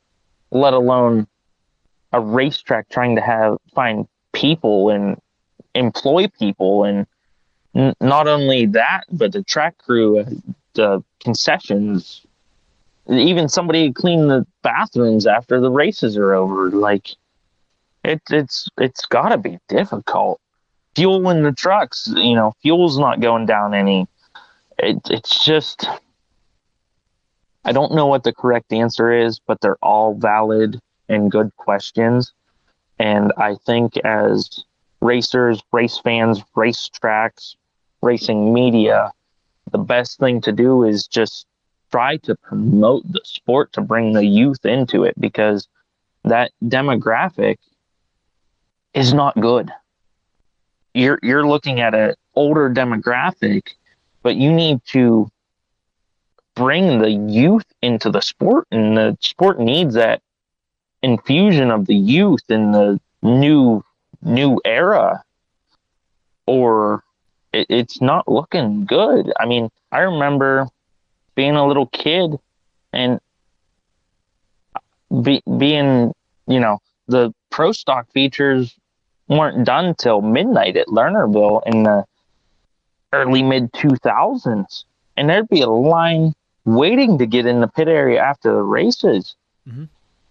let alone a racetrack trying to have find people and employ people and not only that, but the track crew, uh, the concessions, even somebody clean the bathrooms after the races are over. Like it, it's it's got to be difficult. Fuel in the trucks, you know, fuel's not going down any it, it's just I don't know what the correct answer is, but they're all valid and good questions. And I think as racers, race fans, race tracks, racing media, the best thing to do is just try to promote the sport to bring the youth into it because that demographic is not good. You're you're looking at an older demographic but you need to bring the youth into the sport and the sport needs that infusion of the youth in the new new era or it, it's not looking good. I mean i remember being a little kid and be, being you know the pro stock features weren't done till midnight at lernerville in the early mid 2000s and there'd be a line waiting to get in the pit area after the races. Mm-hmm.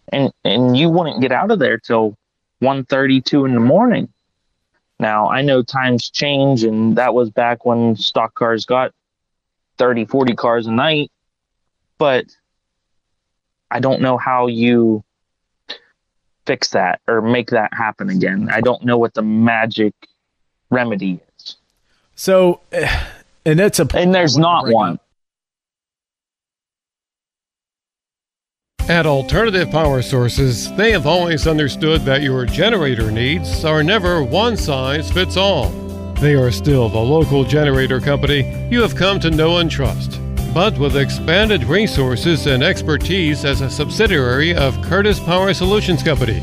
and and you wouldn't get out of there till 1.32 in the morning now i know times change and that was back when stock cars got 30 40 cars a night but i don't know how you fix that or make that happen again i don't know what the magic remedy is so, eh, and it's a and there's not one. At Alternative Power Sources, they have always understood that your generator needs are never one size fits all. They are still the local generator company you have come to know and trust, but with expanded resources and expertise as a subsidiary of Curtis Power Solutions Company,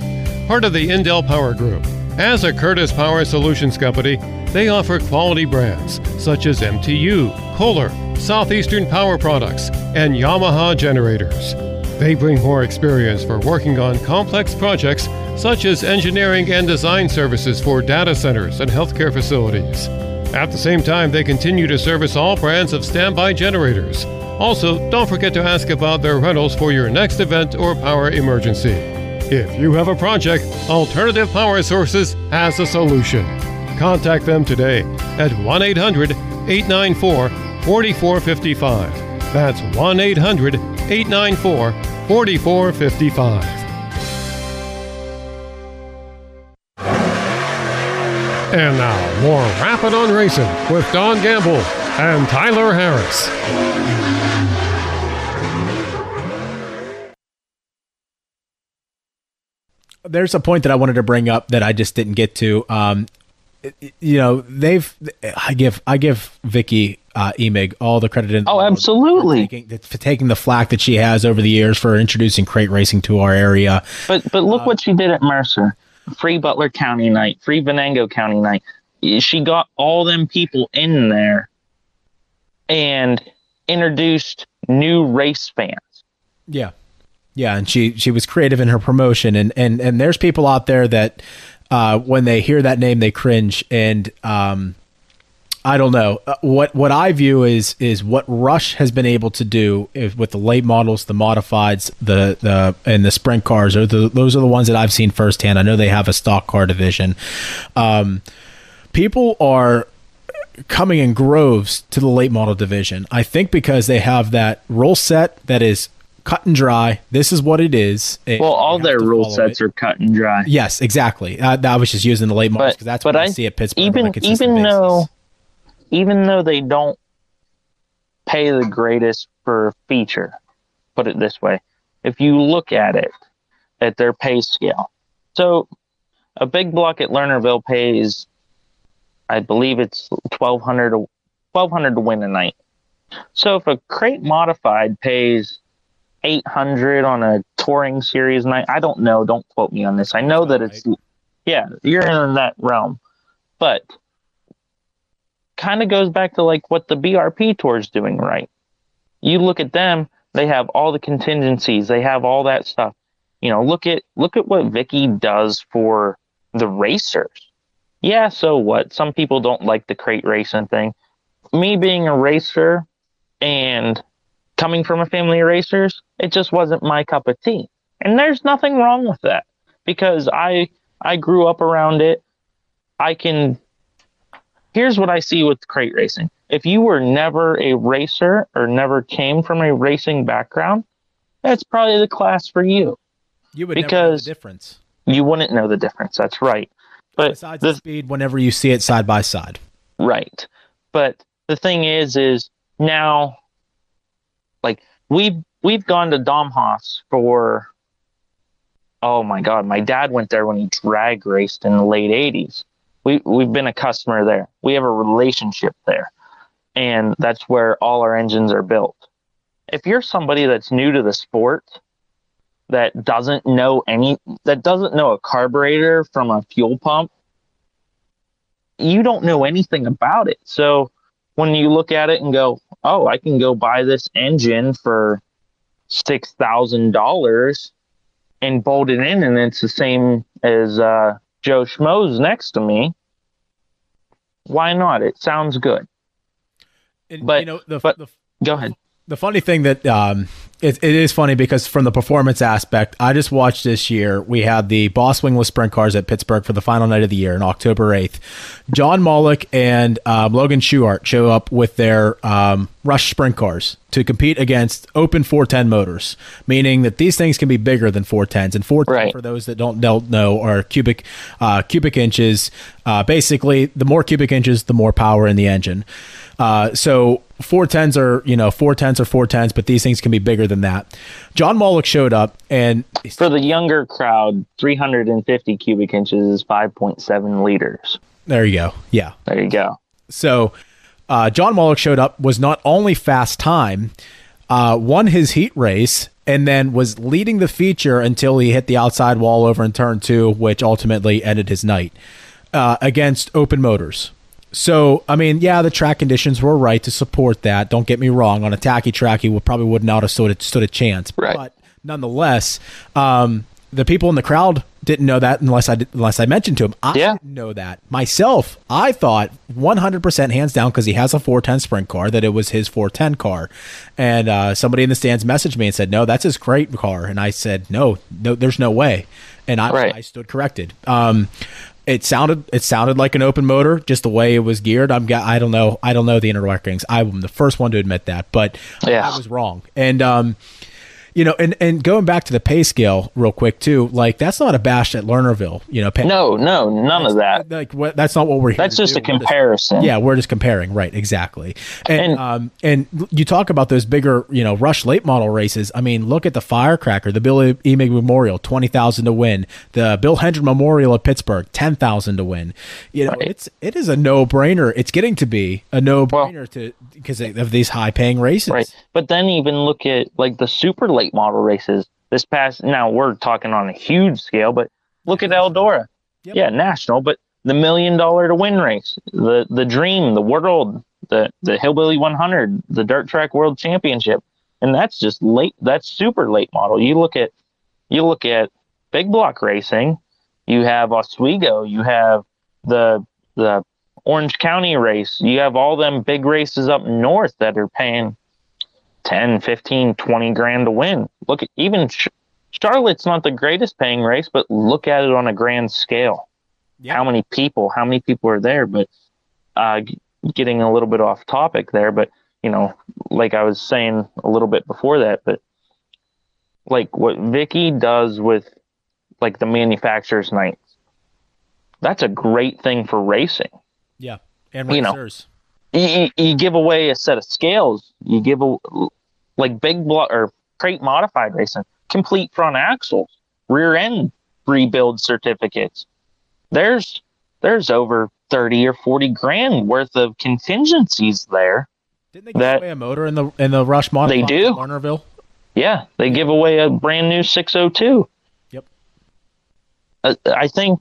part of the Indel Power Group. As a Curtis Power Solutions Company, they offer quality brands such as MTU, Kohler, Southeastern Power Products, and Yamaha generators. They bring more experience for working on complex projects such as engineering and design services for data centers and healthcare facilities. At the same time, they continue to service all brands of standby generators. Also, don't forget to ask about their rentals for your next event or power emergency. If you have a project, Alternative Power Sources has a solution. Contact them today at 1 800 894 4455. That's 1 800 894 4455. And now, more Rappin' on Racing with Don Gamble and Tyler Harris. there's a point that I wanted to bring up that I just didn't get to. Um, you know, they've I give I give Vicky uh, Emig all the credit in. the oh, absolutely. For taking, for taking, the flack that she has over the years for introducing crate racing to our area. But but look uh, what she did at Mercer, free Butler County night, free Venango County night. She got all them people in there, and introduced new race fans. Yeah. Yeah, and she she was creative in her promotion, and and and there's people out there that uh, when they hear that name they cringe, and um, I don't know uh, what what I view is is what Rush has been able to do with the late models, the modifieds, the the and the sprint cars. Are the, those are the ones that I've seen firsthand. I know they have a stock car division. Um, people are coming in groves to the late model division. I think because they have that rule set that is cut and dry. This is what it is. It, well, all their rule sets it. are cut and dry. Yes, exactly. Uh, I was just using the late models because that's what I, I, see at Pittsburgh. Even even basis. though even though they don't pay the greatest for feature, put it this way, if you look at it at their pay scale, so a big block at Lernerville pays, I believe it's twelve hundred twelve hundred to win a night. So if a crate modified pays 800 on a touring series night, I don't know. Don't quote me on this. I know that it's, yeah, you're in that realm. But kind of goes back to like what the BRP tour is doing right. You look at them, they have all the contingencies, they have all that stuff. You know, look at look at what Vicky does for the racers. Yeah, so what? Some people don't like the crate racing thing. Me being a racer, and coming from a family of racers, it just wasn't my cup of tea. And there's nothing wrong with that because I I grew up around it. I can Here's what I see with crate racing. If you were never a racer or never came from a racing background, that's probably the class for you. You would because the difference. You wouldn't know the difference. That's right. But besides the, speed, whenever you see it side by side, right. But the thing is, is now like we've we've gone to Domhaus for oh my god, my dad went there when he drag raced in the late eighties. We we've been a customer there. We have a relationship there. And that's where all our engines are built. If you're somebody that's new to the sport, that doesn't know any that doesn't know a carburetor from a fuel pump, you don't know anything about it. So when you look at it and go, oh, I can go buy this engine for six thousand dollars and bolt it in, and it's the same as uh, Joe Schmo's next to me. Why not? It sounds good. And, but you know, the, but the, go ahead. The funny thing that um, it, it is funny because from the performance aspect, I just watched this year. We had the Boss Wingless Sprint Cars at Pittsburgh for the final night of the year on October 8th. John Mollick and um, Logan Schuchart show up with their um, Rush Sprint Cars to compete against open 410 motors, meaning that these things can be bigger than 410s. And 410, right. for those that don't, don't know, are cubic uh, cubic inches. Uh, basically, the more cubic inches, the more power in the engine. Uh, so four tens are you know four tens are four tens, but these things can be bigger than that. John Mollick showed up, and for the younger crowd, 350 cubic inches is 5.7 liters. There you go. Yeah, there you go. So uh, John Mollick showed up, was not only fast time, uh, won his heat race, and then was leading the feature until he hit the outside wall over in turn two, which ultimately ended his night uh, against open motors. So, I mean, yeah, the track conditions were right to support that. Don't get me wrong. On a tacky track, he would probably would not have stood a, stood a chance. Right. But nonetheless, um, the people in the crowd didn't know that unless I did, unless I mentioned to him. I yeah. didn't know that myself. I thought 100% hands down because he has a 410 sprint car that it was his 410 car, and uh, somebody in the stands messaged me and said, "No, that's his crate car," and I said, "No, no, there's no way," and I, right. I stood corrected. Um, it sounded it sounded like an open motor, just the way it was geared. I'm I don't know I don't know the inner workings. I'm the first one to admit that, but yeah. I was wrong. And um, you know, and, and going back to the pay scale real quick too, like that's not a bash at Lernerville, you know. Pay, no, no, none of that. Like what, that's not what we're. That's just do. a comparison. Just, yeah, we're just comparing, right? Exactly. And, and um, and you talk about those bigger, you know, rush late model races. I mean, look at the Firecracker, the Bill Emig Memorial, twenty thousand to win. The Bill Hendren Memorial at Pittsburgh, ten thousand to win. You know, right. it's it is a no brainer. It's getting to be a no brainer well, to because of these high paying races. Right. But then even look at like the super late model races this past. Now we're talking on a huge scale, but look at Eldora. Yep. Yeah, national, but the million dollar to win race, the the dream, the world, the the Hillbilly 100, the dirt track world championship, and that's just late. That's super late model. You look at you look at big block racing. You have Oswego. You have the the Orange County race. You have all them big races up north that are paying 10, 15, 20 grand to win. Look, at, even Ch- Charlotte's not the greatest paying race, but look at it on a grand scale. Yep. How many people? How many people are there? But uh, getting a little bit off topic there, but you know, like I was saying a little bit before that, but like what Vicky does with like the manufacturer's nights. That's a great thing for racing. Yeah, and racers. You, you, give away a set of scales. You give a like big block or crate modified racing, complete front axles, rear end rebuild certificates. There's there's over thirty or forty grand worth of contingencies there. Didn't they give that away a motor in the in the Rush model? They do. Lernerville. Yeah, they give away a brand new 602. Yep. Uh, I think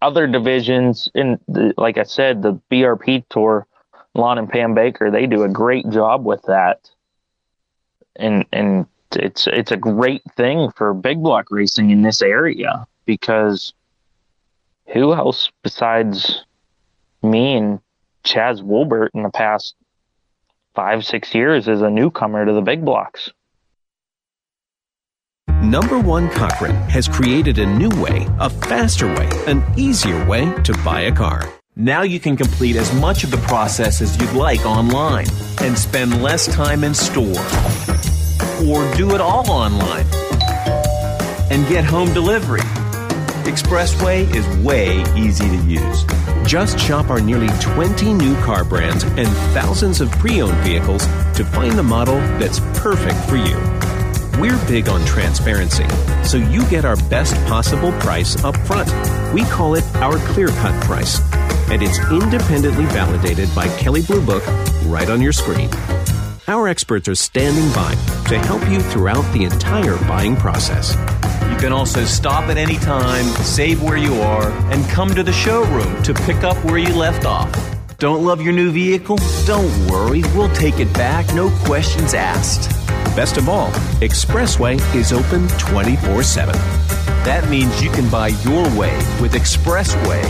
other divisions, in the, like I said, the BRP Tour, Lon and Pam Baker, they do a great job with that, and and it's it's a great thing for big block racing in this area because who else besides me and Chaz Wolbert in the past five six years is a newcomer to the big blocks. Number One Cochran has created a new way, a faster way, an easier way to buy a car. Now you can complete as much of the process as you'd like online and spend less time in store. Or do it all online and get home delivery. Expressway is way easy to use. Just shop our nearly 20 new car brands and thousands of pre owned vehicles to find the model that's perfect for you. We're big on transparency, so you get our best possible price up front. We call it our clear cut price, and it's independently validated by Kelley Blue Book right on your screen. Our experts are standing by to help you throughout the entire buying process. You can also stop at any time, save where you are, and come to the showroom to pick up where you left off. Don't love your new vehicle? Don't worry, we'll take it back, no questions asked. Best of all, Expressway is open 24 7. That means you can buy your way with Expressway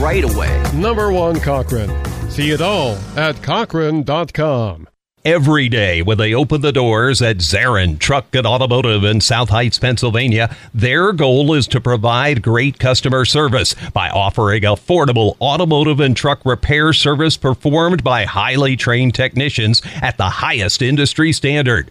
right away. Number one Cochran. See it all at Cochran.com. Every day when they open the doors at Zarin Truck and Automotive in South Heights, Pennsylvania, their goal is to provide great customer service by offering affordable automotive and truck repair service performed by highly trained technicians at the highest industry standard.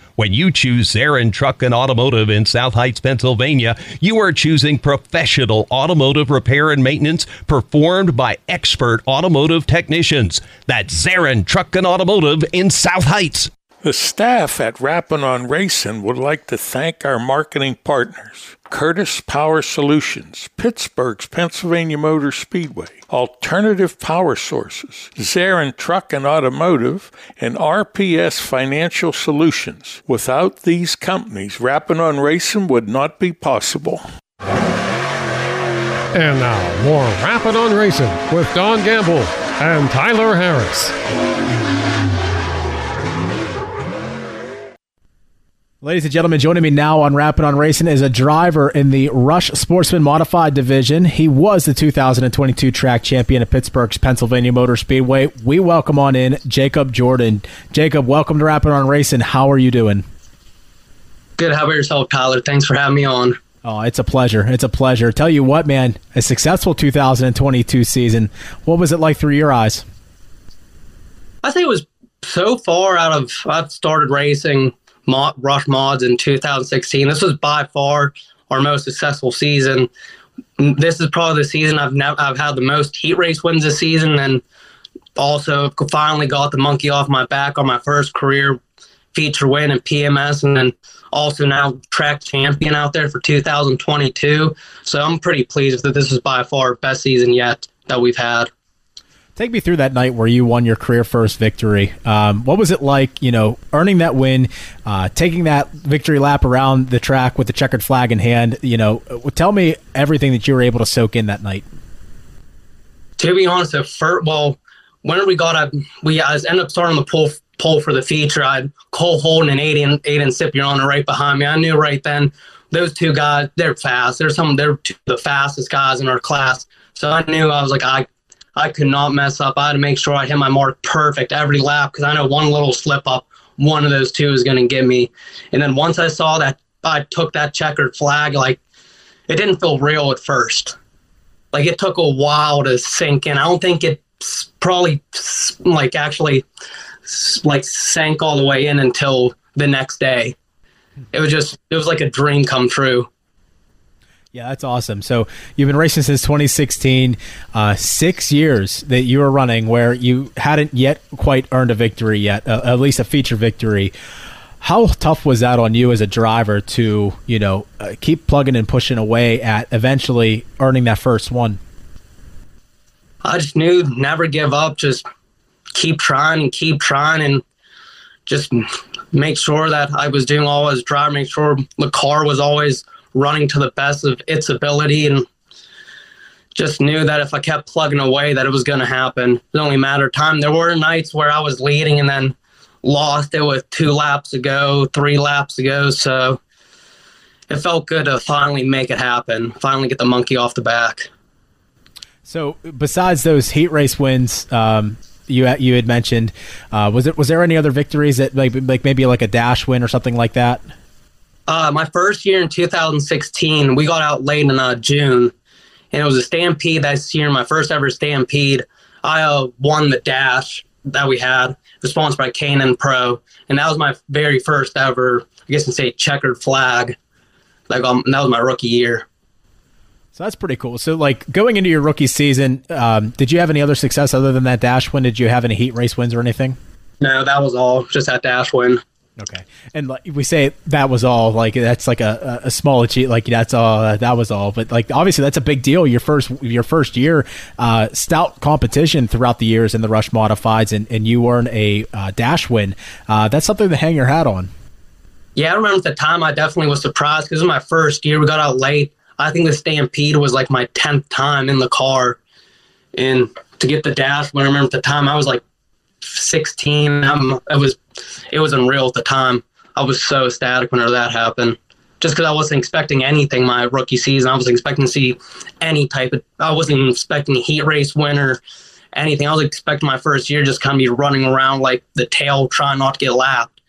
When you choose Zarin Truck and Automotive in South Heights, Pennsylvania, you are choosing professional automotive repair and maintenance performed by expert automotive technicians. That's Zarin Truck and Automotive in South Heights. The staff at Rappin' on Racing would like to thank our marketing partners Curtis Power Solutions, Pittsburgh's Pennsylvania Motor Speedway, Alternative Power Sources, Zarin Truck and Automotive, and RPS Financial Solutions. Without these companies, Rappin' on Racing would not be possible. And now, more Rappin' on Racing with Don Gamble and Tyler Harris. Ladies and gentlemen, joining me now on Rappin' on Racing is a driver in the Rush Sportsman Modified Division. He was the 2022 track champion at Pittsburgh's Pennsylvania Motor Speedway. We welcome on in Jacob Jordan. Jacob, welcome to Rappin' on Racing. How are you doing? Good. How about yourself, Tyler? Thanks for having me on. Oh, it's a pleasure. It's a pleasure. Tell you what, man, a successful 2022 season. What was it like through your eyes? I think it was so far out of I've started racing mod, Rush mods in 2016. This was by far our most successful season. This is probably the season I've nev- I've had the most heat race wins this season, and also finally got the monkey off my back on my first career feature win in PMS, and then also now track champion out there for 2022. So I'm pretty pleased that this is by far best season yet that we've had. Take me through that night where you won your career first victory. Um, what was it like, you know, earning that win, uh, taking that victory lap around the track with the checkered flag in hand? You know, tell me everything that you were able to soak in that night. To be honest, at first, well, whenever we got up, we I ended up starting the pull pull for the feature. I had Cole Holden and Aiden Aiden Scipion right behind me. I knew right then those two guys, they're fast. They're some, they're two, the fastest guys in our class. So I knew I was like, I, I could not mess up. I had to make sure I hit my mark perfect every lap because I know one little slip up, one of those two is going to get me. And then once I saw that I took that checkered flag, like it didn't feel real at first. Like it took a while to sink in. I don't think it probably like actually like sank all the way in until the next day. It was just it was like a dream come true. Yeah, that's awesome. So you've been racing since 2016, uh, six years that you were running where you hadn't yet quite earned a victory yet, uh, at least a feature victory. How tough was that on you as a driver to, you know, uh, keep plugging and pushing away at eventually earning that first one? I just knew never give up, just keep trying and keep trying and just make sure that I was doing all I was driving, make sure the car was always running to the best of its ability and just knew that if I kept plugging away that it was going to happen. It only mattered time. There were nights where I was leading and then lost it with two laps ago, three laps ago. So it felt good to finally make it happen, finally get the monkey off the back. So besides those heat race wins, um, you you had mentioned, uh, was it was there any other victories that like like maybe like a dash win or something like that? Uh, my first year in 2016, we got out late in uh, June, and it was a stampede that year. My first ever stampede. I uh, won the dash that we had. It was sponsored by K&N Pro, and that was my very first ever, I guess, you say checkered flag. Like um, that was my rookie year. So that's pretty cool. So, like going into your rookie season, um, did you have any other success other than that dash win? Did you have any heat race wins or anything? No, that was all. Just that dash win. Okay, and like we say that was all. Like that's like a, a small achievement. Like that's all. that was all. But like obviously that's a big deal. Your first your first year, uh, stout competition throughout the years in the Rush Modifieds, and, and you earn a uh, dash win. Uh, that's something to hang your hat on. Yeah, I remember at the time I definitely was surprised because it was my first year. We got out late. I think the Stampede was like my tenth time in the car, and to get the dash win. I remember at the time I was like 16. I'm, it was it was unreal at the time. I was so ecstatic whenever that happened. Just because I wasn't expecting anything my rookie season. I was expecting to see any type of. I wasn't expecting a heat race winner, anything. I was expecting my first year just kind of be running around like the tail, trying not to get lapped.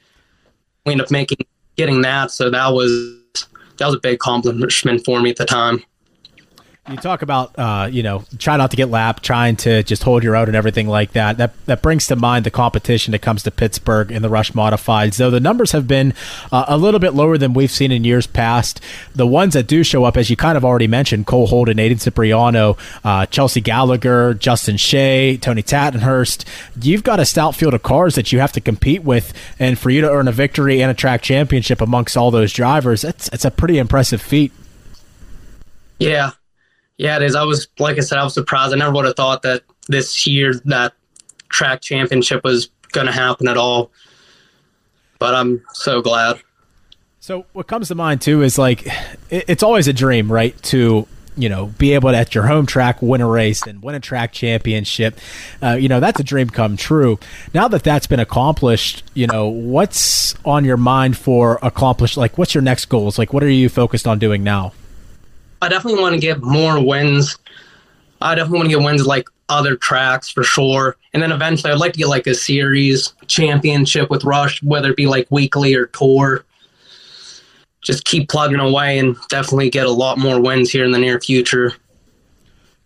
We ended up making getting that, so that was that was a big accomplishment for me at the time. You talk about, uh, you know, try not to get lapped, trying to just hold your own and everything like that. That that brings to mind the competition that comes to Pittsburgh in the Rush Modifieds. Though the numbers have been uh, a little bit lower than we've seen in years past, the ones that do show up, as you kind of already mentioned, Cole Holden, Aiden Cipriano, uh, Chelsea Gallagher, Justin Shea, Tony Tattenhurst. You've got a stout field of cars that you have to compete with, and for you to earn a victory and a track championship amongst all those drivers, it's it's a pretty impressive feat. Yeah, yeah, it is. I was, like I said, I was surprised. I never would have thought that this year that track championship was going to happen at all. But I'm so glad. So what comes to mind too is like it, it's always a dream, right? To you know be able to at your home track win a race and win a track championship. Uh, you know that's a dream come true. Now that that's been accomplished, you know what's on your mind for accomplished? Like what's your next goals? Like what are you focused on doing now? I definitely want to get more wins. I definitely want to get wins like other tracks for sure. And then eventually I'd like to get like a series championship with Rush, whether it be like weekly or tour. Just keep plugging away and definitely get a lot more wins here in the near future.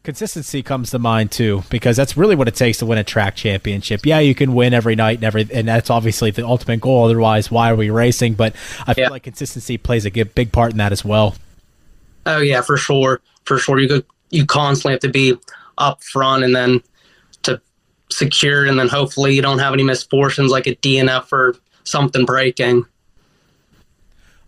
Consistency comes to mind too, because that's really what it takes to win a track championship. Yeah, you can win every night and every, and that's obviously the ultimate goal. Otherwise, why are we racing? But I feel yeah. like consistency plays a big part in that as well. Oh yeah, for sure, for sure. You go, you constantly have to be up front, and then to secure, and then hopefully you don't have any misfortunes like a DNF or something breaking.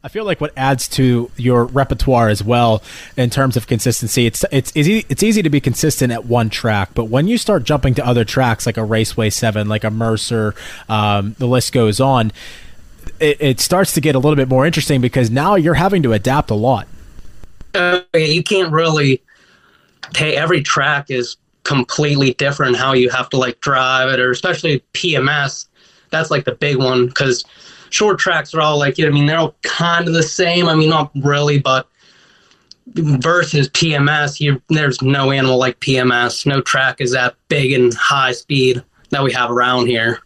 I feel like what adds to your repertoire as well in terms of consistency. It's it's easy it's easy to be consistent at one track, but when you start jumping to other tracks like a Raceway Seven, like a Mercer, um, the list goes on. It, it starts to get a little bit more interesting because now you're having to adapt a lot uh, you can't really take every track is completely different how you have to like drive it or especially PMS that's like the big one because short tracks are all like, you know, I mean, they're all kind of the same. I mean, not really, but versus PMS, you, there's no animal like PMS. No track is that big and high speed that we have around here.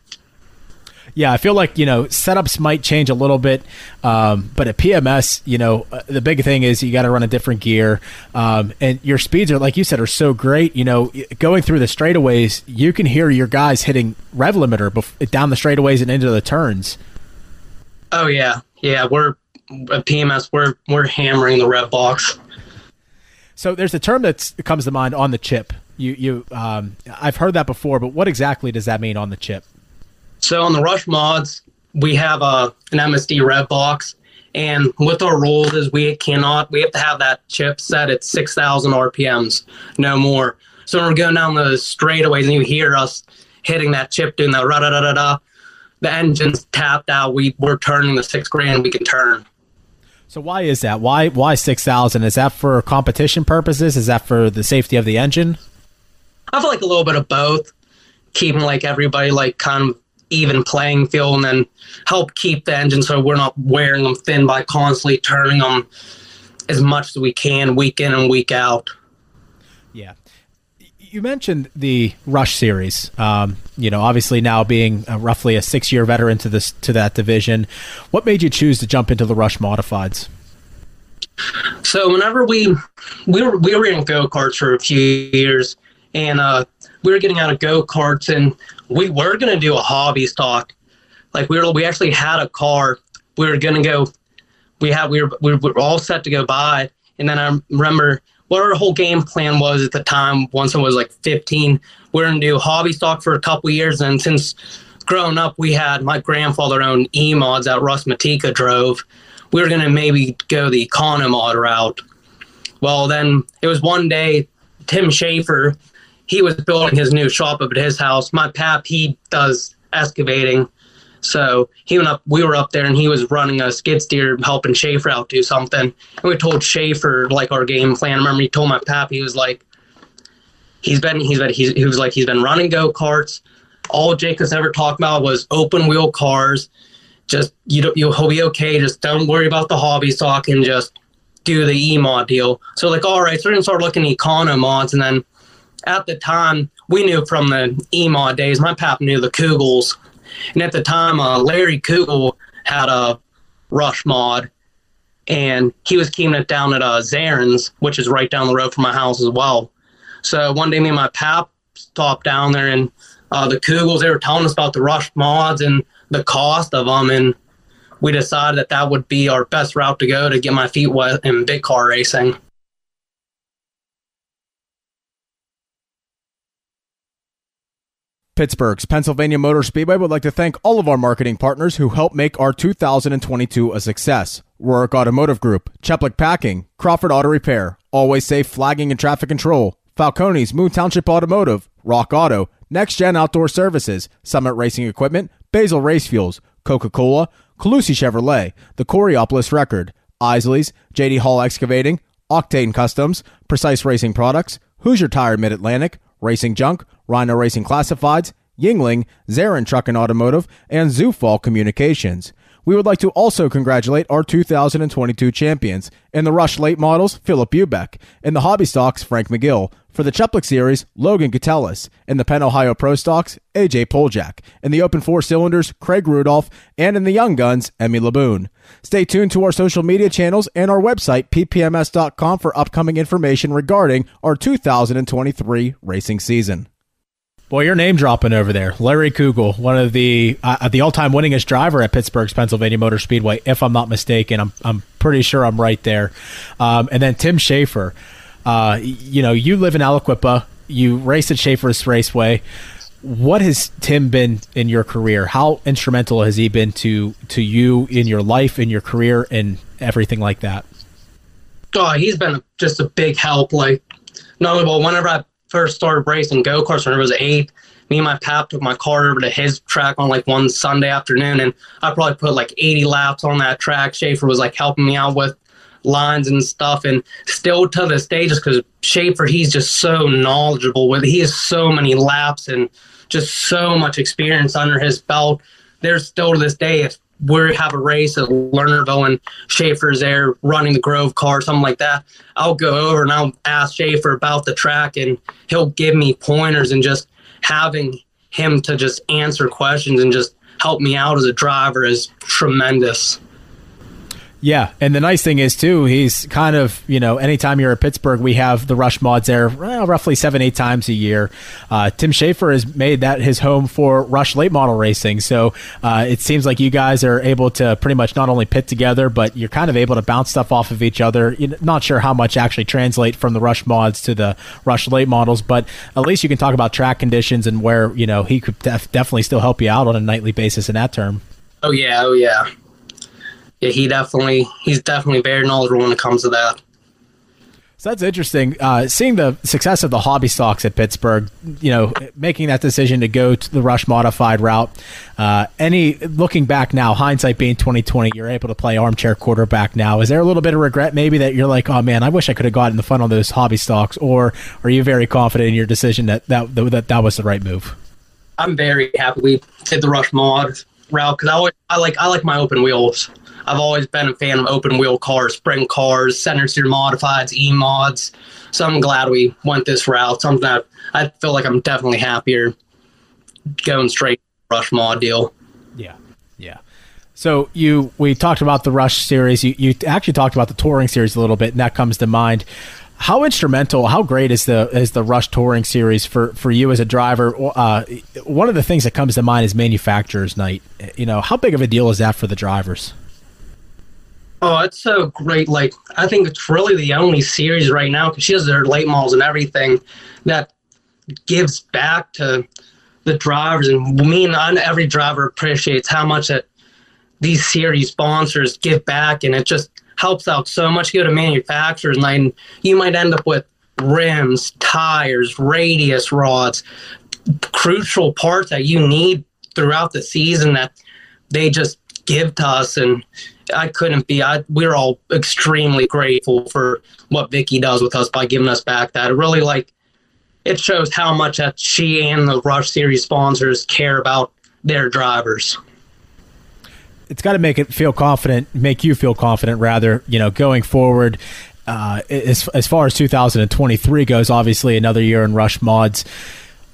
Yeah, I feel like you know setups might change a little bit, um, but at PMS, you know, uh, the big thing is you got to run a different gear, um, and your speeds are like you said are so great. You know, going through the straightaways, you can hear your guys hitting rev limiter bef- down the straightaways and into the turns. Oh yeah, yeah, we're at PMS. We're we're hammering the rev box. So there's a term that comes to mind on the chip. You you um, I've heard that before, but what exactly does that mean on the chip? So on the Rush mods, we have a an MSD rev box, and with our rules is we cannot we have to have that chip set at six thousand RPMs, no more. So when we're going down the straightaways and you hear us hitting that chip doing that da da da da, the engine's tapped out. We we're turning the six grand we can turn. So why is that? Why why six thousand? Is that for competition purposes? Is that for the safety of the engine? I feel like a little bit of both, keeping like everybody like kind of even playing field, and then help keep the engine so we're not wearing them thin by constantly turning them as much as we can week in and week out. Yeah you mentioned the Rush series. Um, you know, obviously now being a, roughly a six-year veteran to this to that division, what made you choose to jump into the Rush modifieds? So whenever we we were we were in go karts for a few years, and uh, we were getting out of go karts, and we were going to do a hobby stock. Like we were, we actually had a car. We were going to go. We had we were we were all set to go buy, and then I remember what our whole game plan was at the time. Once I was like 15, we were gonna do hobby stock for a couple years, and since growing up, we had my grandfather owned E mods that Russ Matika drove. We were gonna maybe go the Economod route. Well, then it was one day, Tim Schaefer, he was building his new shop up at his house. My pap, he does excavating so he went up, we were up there and he was running a skid steer helping Schaefer out do something. And we told Schaefer like our game plan. I remember he told my pap, he was like, he's been, he's been, he's, he was like, he's been running go karts. All Jacobs ever talked about was open wheel cars. Just, you you'll he'll be okay. Just don't worry about the hobby stock and just do the E mod deal. So like, all right, so we're gonna start looking at econo mods. And then at the time, we knew from the E mod days, my pap knew the Kugels and at the time, uh, Larry Kugel had a Rush mod, and he was keeping it down at uh, Zarin's, which is right down the road from my house as well. So one day, me and my pap stopped down there, and uh, the Kugels they were telling us about the Rush mods and the cost of them, and we decided that that would be our best route to go to get my feet wet in big car racing. Pittsburgh's Pennsylvania Motor Speedway would like to thank all of our marketing partners who helped make our 2022 a success. Rohrich Automotive Group, Cheplick Packing, Crawford Auto Repair, Always Safe Flagging and Traffic Control, Falcone's Moon Township Automotive, Rock Auto, Next Gen Outdoor Services, Summit Racing Equipment, Bazell Race Fuels, Coca-Cola, Colussy Chevrolet, The Coraopolis Record, Isaly's, JD Hall Excavating, Octane Customs, Precise Racing Products, Hoosier Tire Mid-Atlantic, Racing Junk, Rhino Racing Classifieds, Yuengling, Zarin Truck and Automotive, and Zufall Communications. We would like to also congratulate our 2022 champions. In the Rush Late Models, Philip Ubeck. In the Hobby Stocks, Frank McGill. For the Cheplick Series, Logan Gatellis. In the Penn Ohio Pro Stocks, AJ Poljak. In the Open Four Cylinders, Craig Rudolph. And in the Young Guns, Emmy Laboon. Stay tuned to our social media channels and our website, ppms.com, for upcoming information regarding our 2023 racing season. Boy, you're name dropping over there. Larry Kugel, one of the uh, the all time winningest driver at Pittsburgh's Pennsylvania Motor Speedway, if I'm not mistaken. I'm I'm pretty sure I'm right there. Um, and then Tim Schaefer. Uh, you know, you live in Aliquippa. You race at Schaefer's Raceway. What has Tim been in your career? How instrumental has he been to to you in your life, in your career, and everything like that? Oh, he's been just a big help. Like, not only well, whenever I first started racing go karts when I was eight, me and my pap took my car over to his track on like one Sunday afternoon, and I probably put like 80 laps on that track. Schaefer was like helping me out with lines and stuff, and still to this day, just because Schaefer, he's just so knowledgeable with. He has so many laps and just so much experience under his belt. There's still to this day, if we have a race at Lernerville and Schaefer's there running the Grove car, something like that, I'll go over and I'll ask Schaefer about the track and he'll give me pointers and just having him to just answer questions and just help me out as a driver is tremendous. Yeah, and the nice thing is too, he's kind of you know anytime you're at Pittsburgh, we have the Rush mods there well, roughly seven eight times a year. Uh, Tim Schaefer has made that his home for Rush late model racing, so uh, it seems like you guys are able to pretty much not only pit together, but you're kind of able to bounce stuff off of each other. You're not sure how much actually translate from the Rush mods to the Rush late models, but at least you can talk about track conditions and where you know he could def- definitely still help you out on a nightly basis in that term. Oh yeah, oh yeah yeah, he definitely he's definitely very knowledgeable when it comes to that. So that's interesting. Uh, seeing the success of the hobby stocks at Pittsburgh, you know, making that decision to go to the Rush modified route. Uh, any looking back now, hindsight being twenty twenty, you're able to play armchair quarterback now. Is there a little bit of regret, maybe that you're like, oh man, I wish I could have gotten the fun on those hobby stocks, or are you very confident in your decision that that that, that was the right move? I'm very happy we did the Rush mod route because I always I like I like my open wheels. I've always been a fan of open wheel cars, sprint cars, center steer modifieds, E mods. So I'm glad we went this route. Something that I feel like I'm definitely happier going straight rush mod deal. Yeah, yeah. So you we talked about the Rush series. You you actually talked about the touring series a little bit, and that comes to mind. How instrumental, how great is the is the Rush touring series for for you as a driver? Uh, one of the things that comes to mind is manufacturers night. You know, how big of a deal is that for the drivers? Oh, it's so great. Like, I think it's really the only series right now because she has their late models and everything that gives back to the drivers. And me and every driver appreciates how much that these series sponsors give back. And it just helps out so much. You go to manufacturers and you might end up with rims, tires, radius rods, crucial parts that you need throughout the season that they just give to us. And I couldn't be. I we're all extremely grateful for what Vicky does with us by giving us back that. It really like it shows how much that she and the Rush Series sponsors care about their drivers. It's got to make it feel confident, make you feel confident, rather. You know, going forward. Uh, as as far as 2023 goes, obviously another year in Rush mods.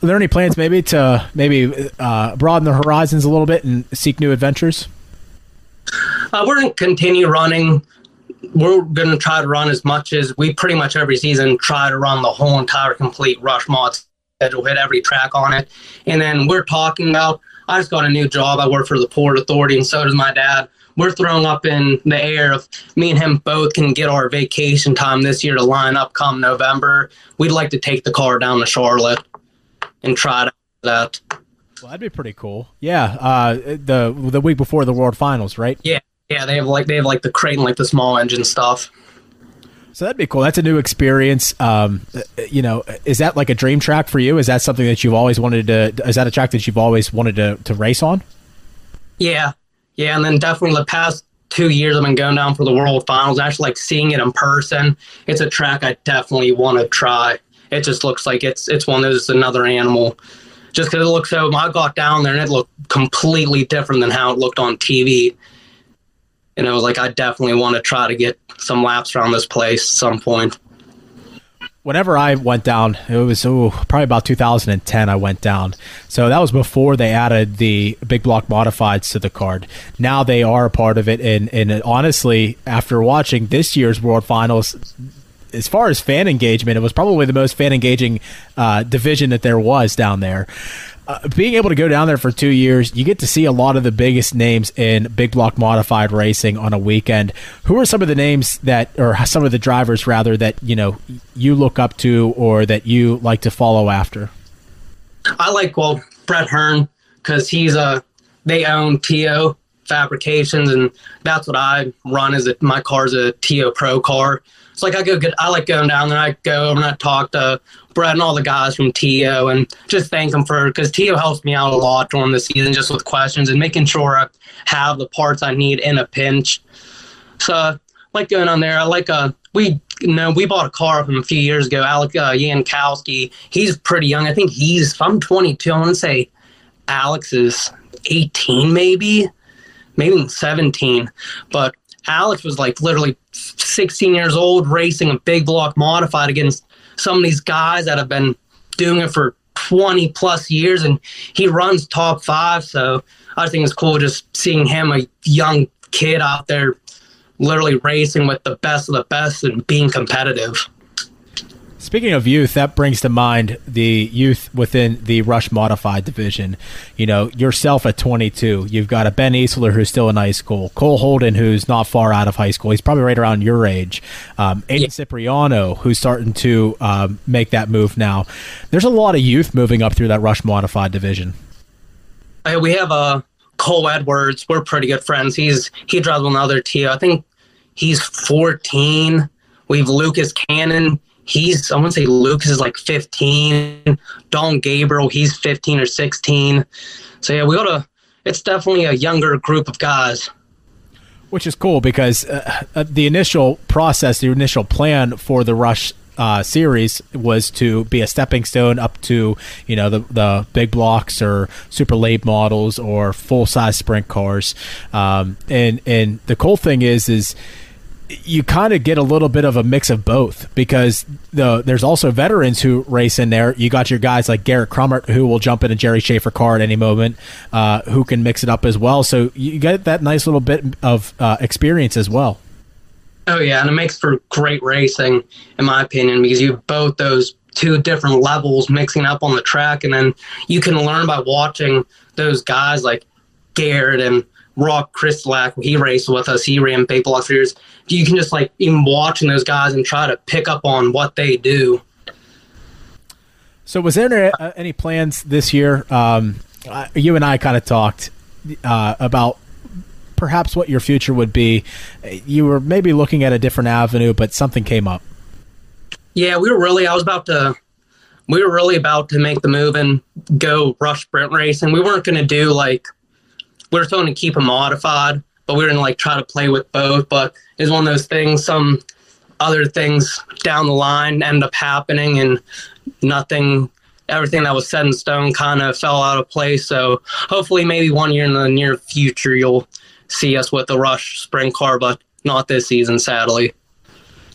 Are there any plans maybe to maybe uh, broaden the horizons a little bit and seek new adventures? Uh, we're going to continue running. We're going to try to run as much as we pretty much every season try to run the whole entire complete Rush Mod schedule, hit every track on it. And then we're talking about, I just got a new job. I work for the Port Authority, and so does my dad. We're throwing up in the air if me and him both can get our vacation time this year to line up come November. We'd like to take the car down to Charlotte and try that. Well, that'd be pretty cool. Yeah, uh, the the week before the World Finals, right? Yeah, yeah. They have like they have like the crate and like the small engine stuff. So that'd be cool. That's a new experience. Um, you know, is that like a dream track for you? Is that something that you've always wanted to? Is that a track that you've always wanted to to race on? Yeah, yeah, and then definitely the past two years I've been going down for the World Finals. Actually, like seeing it in person, it's a track I definitely want to try. It just looks like it's it's one of those another animal just because it looks so. I got down there and it looked completely different than how it looked on TV. And I was like, I definitely want to try to get some laps around this place at some point. Whenever I went down, it was ooh, probably about 2010. I went down, so that was before they added the big block modifieds to the card. Now they are a part of it, and and honestly, after watching this year's World Finals, as far as fan engagement, it was probably the most fan engaging uh, division that there was down there. Uh, being able to go down there for two years, you get to see a lot of the biggest names in big block modified racing on a weekend. Who are some of the names that, or some of the drivers rather, that you know you look up to or that you like to follow after? I like well Brett Hearn because he's a they own Teo fabrications and that's what I run. Is it my car's a Teo Pro car, it's like I go get, I like going down there. I go and I talk to Brett and all the guys from Teo and just thank them for because Teo helps me out a lot during the season, just with questions and making sure I have the parts I need in a pinch. So I like going on there. I like uh we you know we bought a car from a few years ago. Alec uh, Yankowski, he's pretty young. I think he's if I'm 22, I want to say Alex is 18 maybe maybe 17. But Alex was like literally 16 years old racing a big block modified against some of these guys that have been doing it for 20 plus years and he runs top five. So I think it's cool just seeing him, a young kid out there, literally racing with the best of the best and being competitive. Speaking of youth, that brings to mind the youth within the Rush Modified division. You know, yourself at 22, you've got a Ben Easler who's still in high school, Cole Holden who's not far out of high school. He's probably right around your age. Um, Aiden yeah. Cipriano who's starting to um, make that move now. There's a lot of youth moving up through that Rush Modified division. Hey, we have uh, Cole Edwards. We're pretty good friends. He's he drives another team. I think he's 14. We have Lucas Cannon he's I want to say Lucas is like 15. Don Gabriel, he's 15 or 16. So yeah, we got a. It's definitely a younger group of guys. Which is cool because uh, uh, the initial process, the initial plan for the Rush uh, series was to be a stepping stone up to you know the the big blocks or super late models or full size sprint cars. Um, and and the cool thing is is you kind of get a little bit of a mix of both because the there's also veterans who race in there. You got your guys like Garrett Crummert who will jump in a Jerry Schaefer car at any moment, uh, who can mix it up as well. So you get that nice little bit of uh, experience as well. Oh yeah, and it makes for great racing, in my opinion, because you have both those two different levels mixing up on the track, and then you can learn by watching those guys like Garrett and Rock Chris Lack, he raced with us. He ran big block years. You can just like even watching those guys and try to pick up on what they do. So, was there any plans this year? Um, you and I kind of talked uh, about perhaps what your future would be. You were maybe looking at a different avenue, but something came up. Yeah, we were really. I was about to. We were really about to make the move and go rush sprint racing. We weren't going to do like we were going to keep them modified, but we were going to like try to play with both. But it's one of those things. Some other things down the line end up happening, and nothing. Everything that was set in stone kind of fell out of place. So hopefully, maybe one year in the near future, you'll see us with the Rush Sprint car, but not this season, sadly.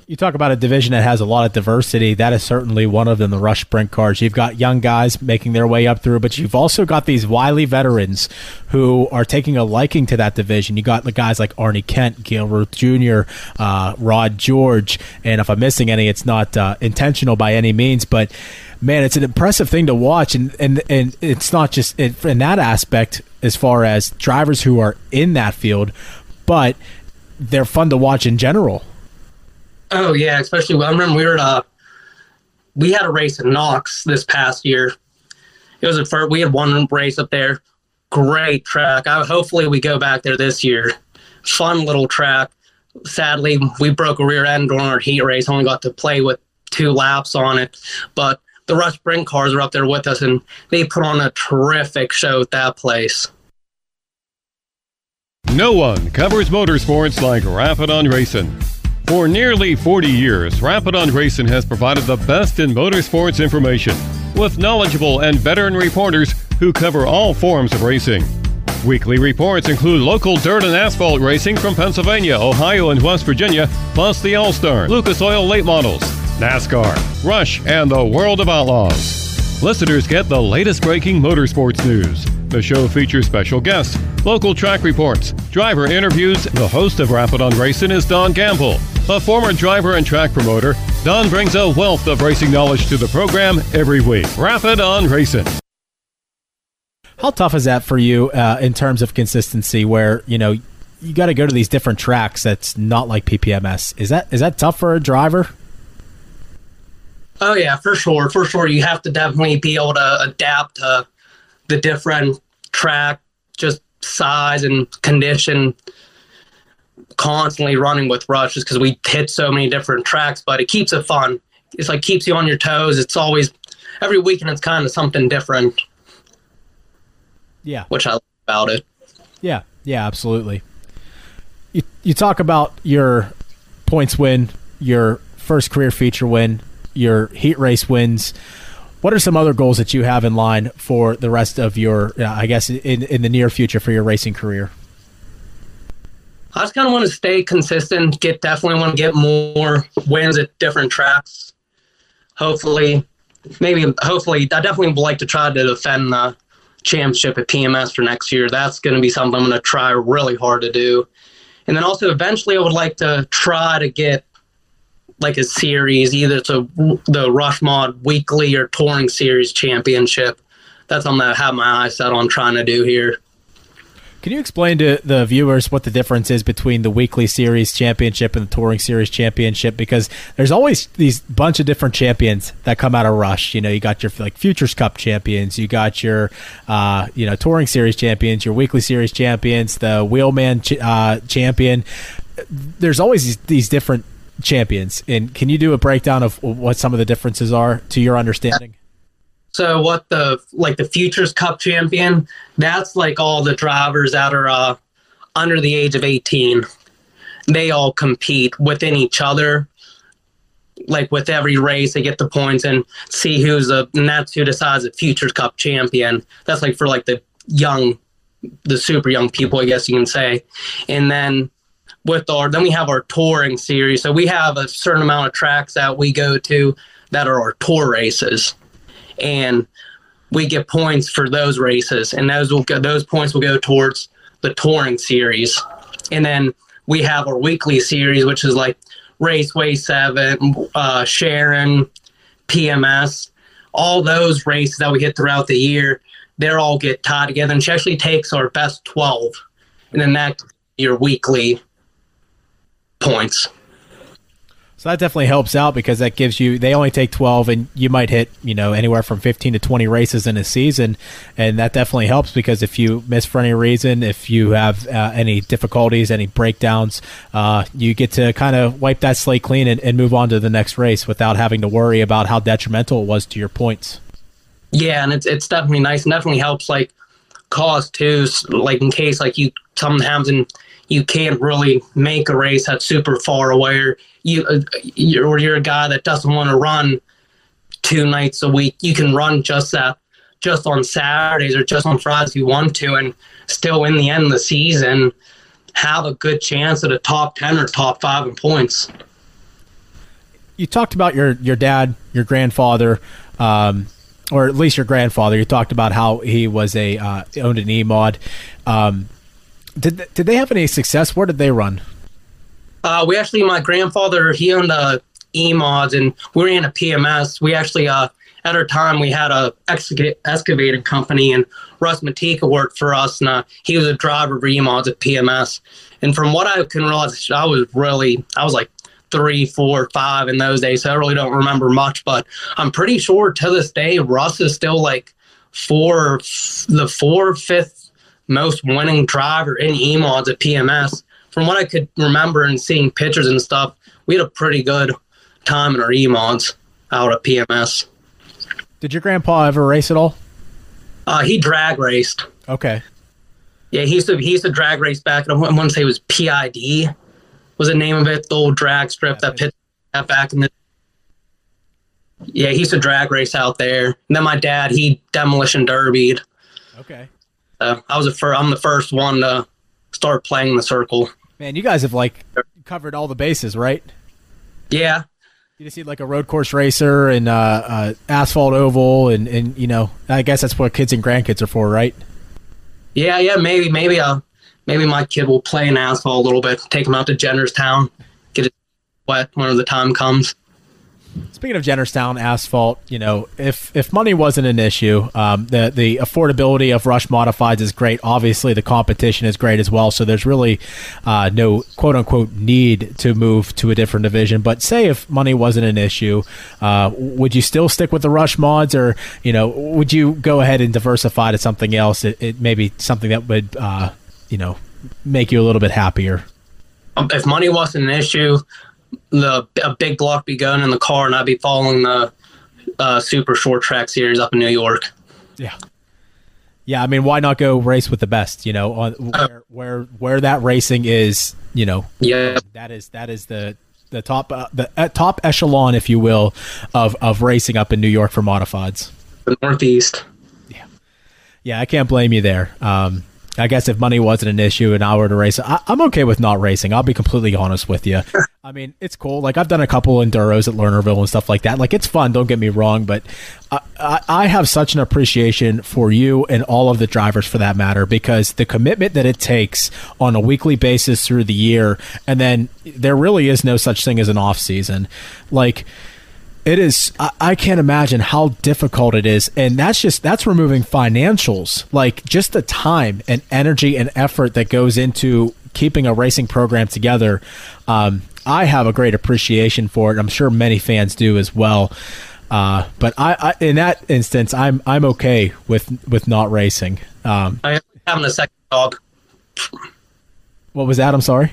You talk about a division that has a lot of diversity. That is certainly one of them, the Rush Sprint cars. You've got young guys making their way up through, but you've also got these wily veterans who are taking a liking to that division. You got the guys like Arnie Kent, Gil Ruth Jr., uh, Rod George, and if I'm missing any, it's not uh, intentional by any means, but man, it's an impressive thing to watch, and and and it's not just in that aspect as far as drivers who are in that field, but they're fun to watch in general. Oh yeah, especially I remember we were at uh, we had a race in Knox this past year. It was a first, we had one race up there. Great track. I, hopefully we go back there this year. Fun little track. Sadly, we broke a rear end during our heat race. Only got to play with two laps on it, but the Rush Sprint cars were up there with us, and they put on a terrific show at that place. No one covers motorsports like Rappin' on Racing. For nearly 40 years, Rappin' on Racing has provided the best in motorsports information with knowledgeable and veteran reporters who cover all forms of racing. Weekly reports include local dirt and asphalt racing from Pennsylvania, Ohio, and West Virginia, plus the All Star, Lucas Oil late models, NASCAR, Rush, and the World of Outlaws. Listeners get the latest breaking motorsports news. The show features special guests, local track reports, driver interviews. The host of Rappin' on Racing is Don Gamble. A former driver and track promoter, Don brings a wealth of racing knowledge to the program every week. Rappin' on Racing. How tough is that for you uh, in terms of consistency? Where you know you got to go to these different tracks that's not like PPMS. Is that is that tough for a driver? Oh yeah, for sure, for sure. You have to definitely be able to adapt to the different track, just size and condition constantly running with Rush just because we hit so many different tracks, but it keeps it fun. It's like keeps you on your toes. It's always every weekend it's kind of something different. Yeah. Which I like about it. Yeah, yeah, absolutely. You you talk about your points win, your first career feature win, your heat race wins. What are some other goals that you have in line for the rest of your, uh, I guess, in in the near future for your racing career? I just kind of want to stay consistent. Get definitely want to get more wins at different tracks. Hopefully, maybe hopefully, I definitely would like to try to defend the championship at PMS for next year. That's going to be something I'm going to try really hard to do. And then also eventually, I would like to try to get like a series, either to the Rush Mod Weekly or Touring Series Championship. That's something I have my eyes set on trying to do here. Can you explain to the viewers what the difference is between the weekly series championship and the touring series championship? Because there's always these bunch of different champions that come out of Rush. You know, you got your like Futures Cup champions, you got your uh, you know touring series champions, your weekly series champions, the Wheelman ch- uh, champion. There's always these, these different champions. And can you do a breakdown of what some of the differences are to your understanding? So what the like the Futures Cup champion? That's like all the drivers that are uh, under the age of eighteen. They all compete within each other. Like with every race, they get the points and see who's a, and that's who decides the Futures Cup champion. That's like for like the young, the super young people, I guess you can say. And then with our, then we have our touring series. So we have a certain amount of tracks that we go to that are our tour races and we get points for those races, and those will go, those points will go towards the touring series, and then we have our weekly series, which is like Raceway Seven, uh, Sharon, PMS, all those races that we hit throughout the year. They're all get tied together, and she actually takes our best twelve, and then that your weekly points. So that definitely helps out because that gives you they only take 12 and you might hit, you know, anywhere from 15 to 20 races in a season and that definitely helps because if you miss for any reason, if you have uh, any difficulties, any breakdowns, uh, you get to kind of wipe that slate clean and, and move on to the next race without having to worry about how detrimental it was to your points. Yeah, and it's it's definitely nice and definitely helps like cause too, like in case like you something happens and you can't really make a race that's super far away or you uh, you're, or you're a guy that doesn't want to run two nights a week. You can run just that just on saturdays or just on fridays if you want to and still in the end of the season have a good chance at a top 10 or top 5 in points. You talked about your your dad your grandfather um, or at least your grandfather. You talked about how he was a uh, owned an e-mod. Um, did did they have any success? Where did they run? Uh, we actually, my grandfather, he owned a E-mods, and we ran a PMS. We actually, uh, at our time, we had a excavating company, and Russ Matika worked for us, and uh, he was a driver of E-mods at PMS. And from what I can realize, I was really, I was like three, four, five in those days, so I really don't remember much. But I'm pretty sure to this day, Russ is still like four, the four, fifth most winning driver in E-mods at PMS. From what I could remember and seeing pictures and stuff, we had a pretty good time in our E-mods out at PMS. Did your grandpa ever race at all? Uh, he drag raced. Okay. Yeah, he used to he used to drag race back. I want to say it was PID was the name of it, the old drag strip yeah, that pit that back in the. Yeah, he used to drag race out there. And then my dad, he demolition derbied. Okay. Uh, I was the first. I'm the first one to start playing the circle. Man, you guys have like covered all the bases, right? Yeah. You just see like a road course racer and uh, uh, asphalt oval, and and you know, I guess that's what kids and grandkids are for, right? Yeah, yeah. Maybe, maybe, uh, maybe my kid will play in asphalt a little bit. Take him out to Jennerstown, get it wet whenever the time comes. Speaking of Jennerstown asphalt, you know, if if money wasn't an issue, um, the the affordability of Rush Modifieds is great. Obviously, the competition is great as well. So there's really uh, no quote unquote need to move to a different division. But say if money wasn't an issue, uh, would you still stick with the Rush mods, or you know, would you go ahead and diversify to something else? It, it maybe something that would uh, you know make you a little bit happier. If money wasn't an issue, the a big block be going in the car, and I'd be following the uh, super short track series up in New York. Yeah. Yeah, I mean, why not go race with the best? You know, on uh, where where where that racing is, you know, yeah, that is that is the the top uh, the uh, top echelon, if you will, of of racing up in New York for modifieds. The Northeast. Yeah, yeah, I can't blame you there. Um, I guess if money wasn't an issue and I were to race, I, am okay with not racing. I'll be completely honest with you. I mean, it's cool. Like I've done a couple enduros at Lernerville and stuff like that. Like it's fun. Don't get me wrong, but I, I, I have such an appreciation for you and all of the drivers for that matter because the commitment that it takes on a weekly basis through the year, and then there really is no such thing as an off season. Like it is I, I, can't imagine how difficult it is and that's just that's removing financials like just the time and energy and effort that goes into keeping a racing program together. Um, i have a great appreciation for it. I'm sure many fans do as well. Uh, but I, I, in that instance i'm i'm okay with with not racing. Um, i having a second job what was that? I'm sorry?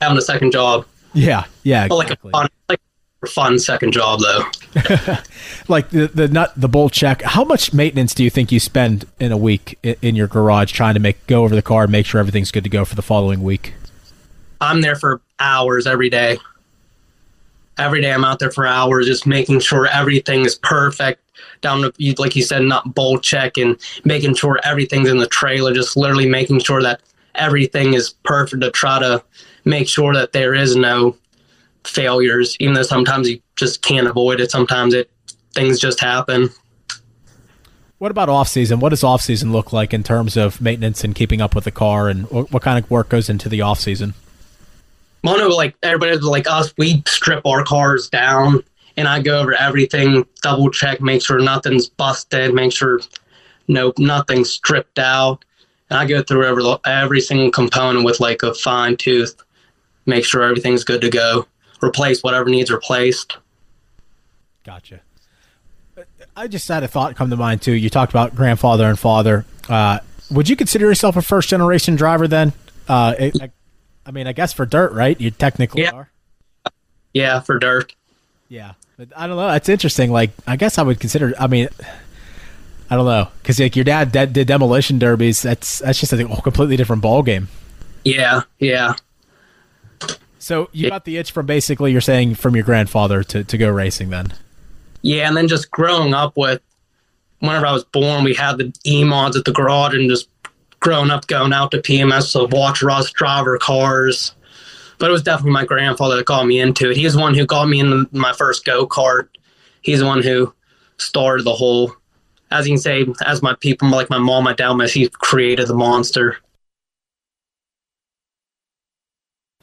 Having a second job. Yeah yeah exactly. like a fun, like fun second job though. like the the nut the bolt check. How much maintenance do you think you spend in a week in, in your garage trying to make go over the car and make sure everything's good to go for the following week? I'm there for hours every day. Every day I'm out there for hours, just making sure everything is perfect. Down to like you said, not bolt check and making sure everything's in the trailer. Just literally making sure that everything is perfect to try to make sure that there is no failures, even though sometimes you just can't avoid it. Sometimes it things just happen. What about off season? What does off season look like in terms of maintenance and keeping up with the car, and what kind of work goes into the off season? Mono, like everybody like us, we strip our cars down, and I go over everything, double check, make sure nothing's busted, make sure no nothing's stripped out, and I go through every every single component with like a fine tooth, make sure everything's good to go replace whatever needs replaced. Gotcha. I just had a thought come to mind too. You talked about grandfather and father. Uh, would you consider yourself a first generation driver then? Uh, I, I, mean, I guess for dirt, right? You technically yeah. are. Yeah, for dirt. Yeah, but I don't know. It's interesting. Like, I guess I would consider. I mean, I don't know because like your dad did demolition derbies. That's that's just a completely different ball game. Yeah, yeah. So you got the itch from basically you're saying from your grandfather to, to go racing then. Yeah, and then just growing up with whenever I was born, we had the E mods at the garage and just growing up going out to PMS to watch Russ drive our cars. But it was definitely my grandfather that got me into it. He's the one who got me into my first go kart. He's the one who started the whole, as you can say, as my people, like my mom, my dad, my he created the monster.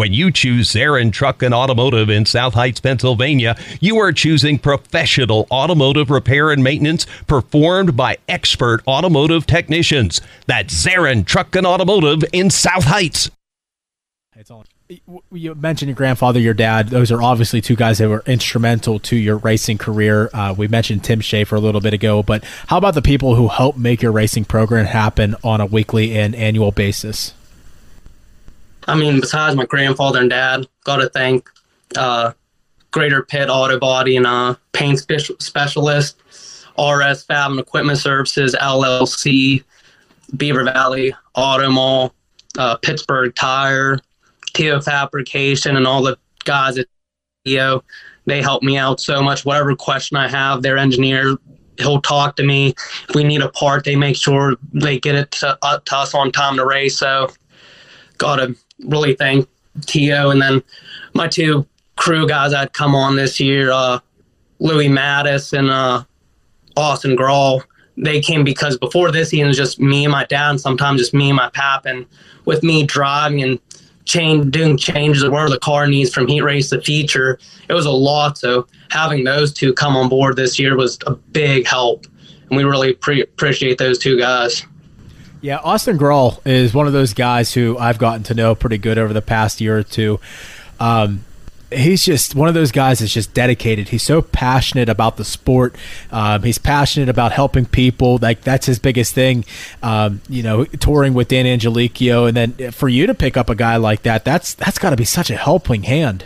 When you choose Zarin Truck and Automotive in South Heights, Pennsylvania, you are choosing professional automotive repair and maintenance performed by expert automotive technicians. That's Zarin Truck and Automotive in South Heights. It's all. You mentioned your grandfather, your dad. Those are obviously two guys that were instrumental to your racing career. Uh, we mentioned Tim Schaefer a little bit ago, but how about the people who help make your racing program happen on a weekly and annual basis? I mean, besides my grandfather and dad, got to thank uh, Greater Pitt Auto Body and uh, Paint spe- Specialist, RS Fab and Equipment Services LLC, Beaver Valley Auto Mall, uh, Pittsburgh Tire, Teo Fabrication, and all the guys at Teo. They help me out so much. Whatever question I have, their engineer he'll talk to me. If we need a part, they make sure they get it to, uh, to us on time to race. So, gotta really thank Teo and then my two crew guys that come on this year, uh, Louis Mattis and uh, Austin Grawl. They came because before this season it was just me and my dad, and sometimes just me and my pap. And with me driving and change, doing changes of where the car needs from heat race to feature, it was a lot. So having those two come on board this year was a big help, and we really pre- appreciate those two guys. Yeah, Austin Grawl is one of those guys who I've gotten to know pretty good over the past year or two. Um, he's just one of those guys that's just dedicated. He's so passionate about the sport. Um, he's passionate about helping people. Like that's his biggest thing. Um, you know, touring with Dan Angelicchio, and then for you to pick up a guy like that, that's that's got to be such a helping hand.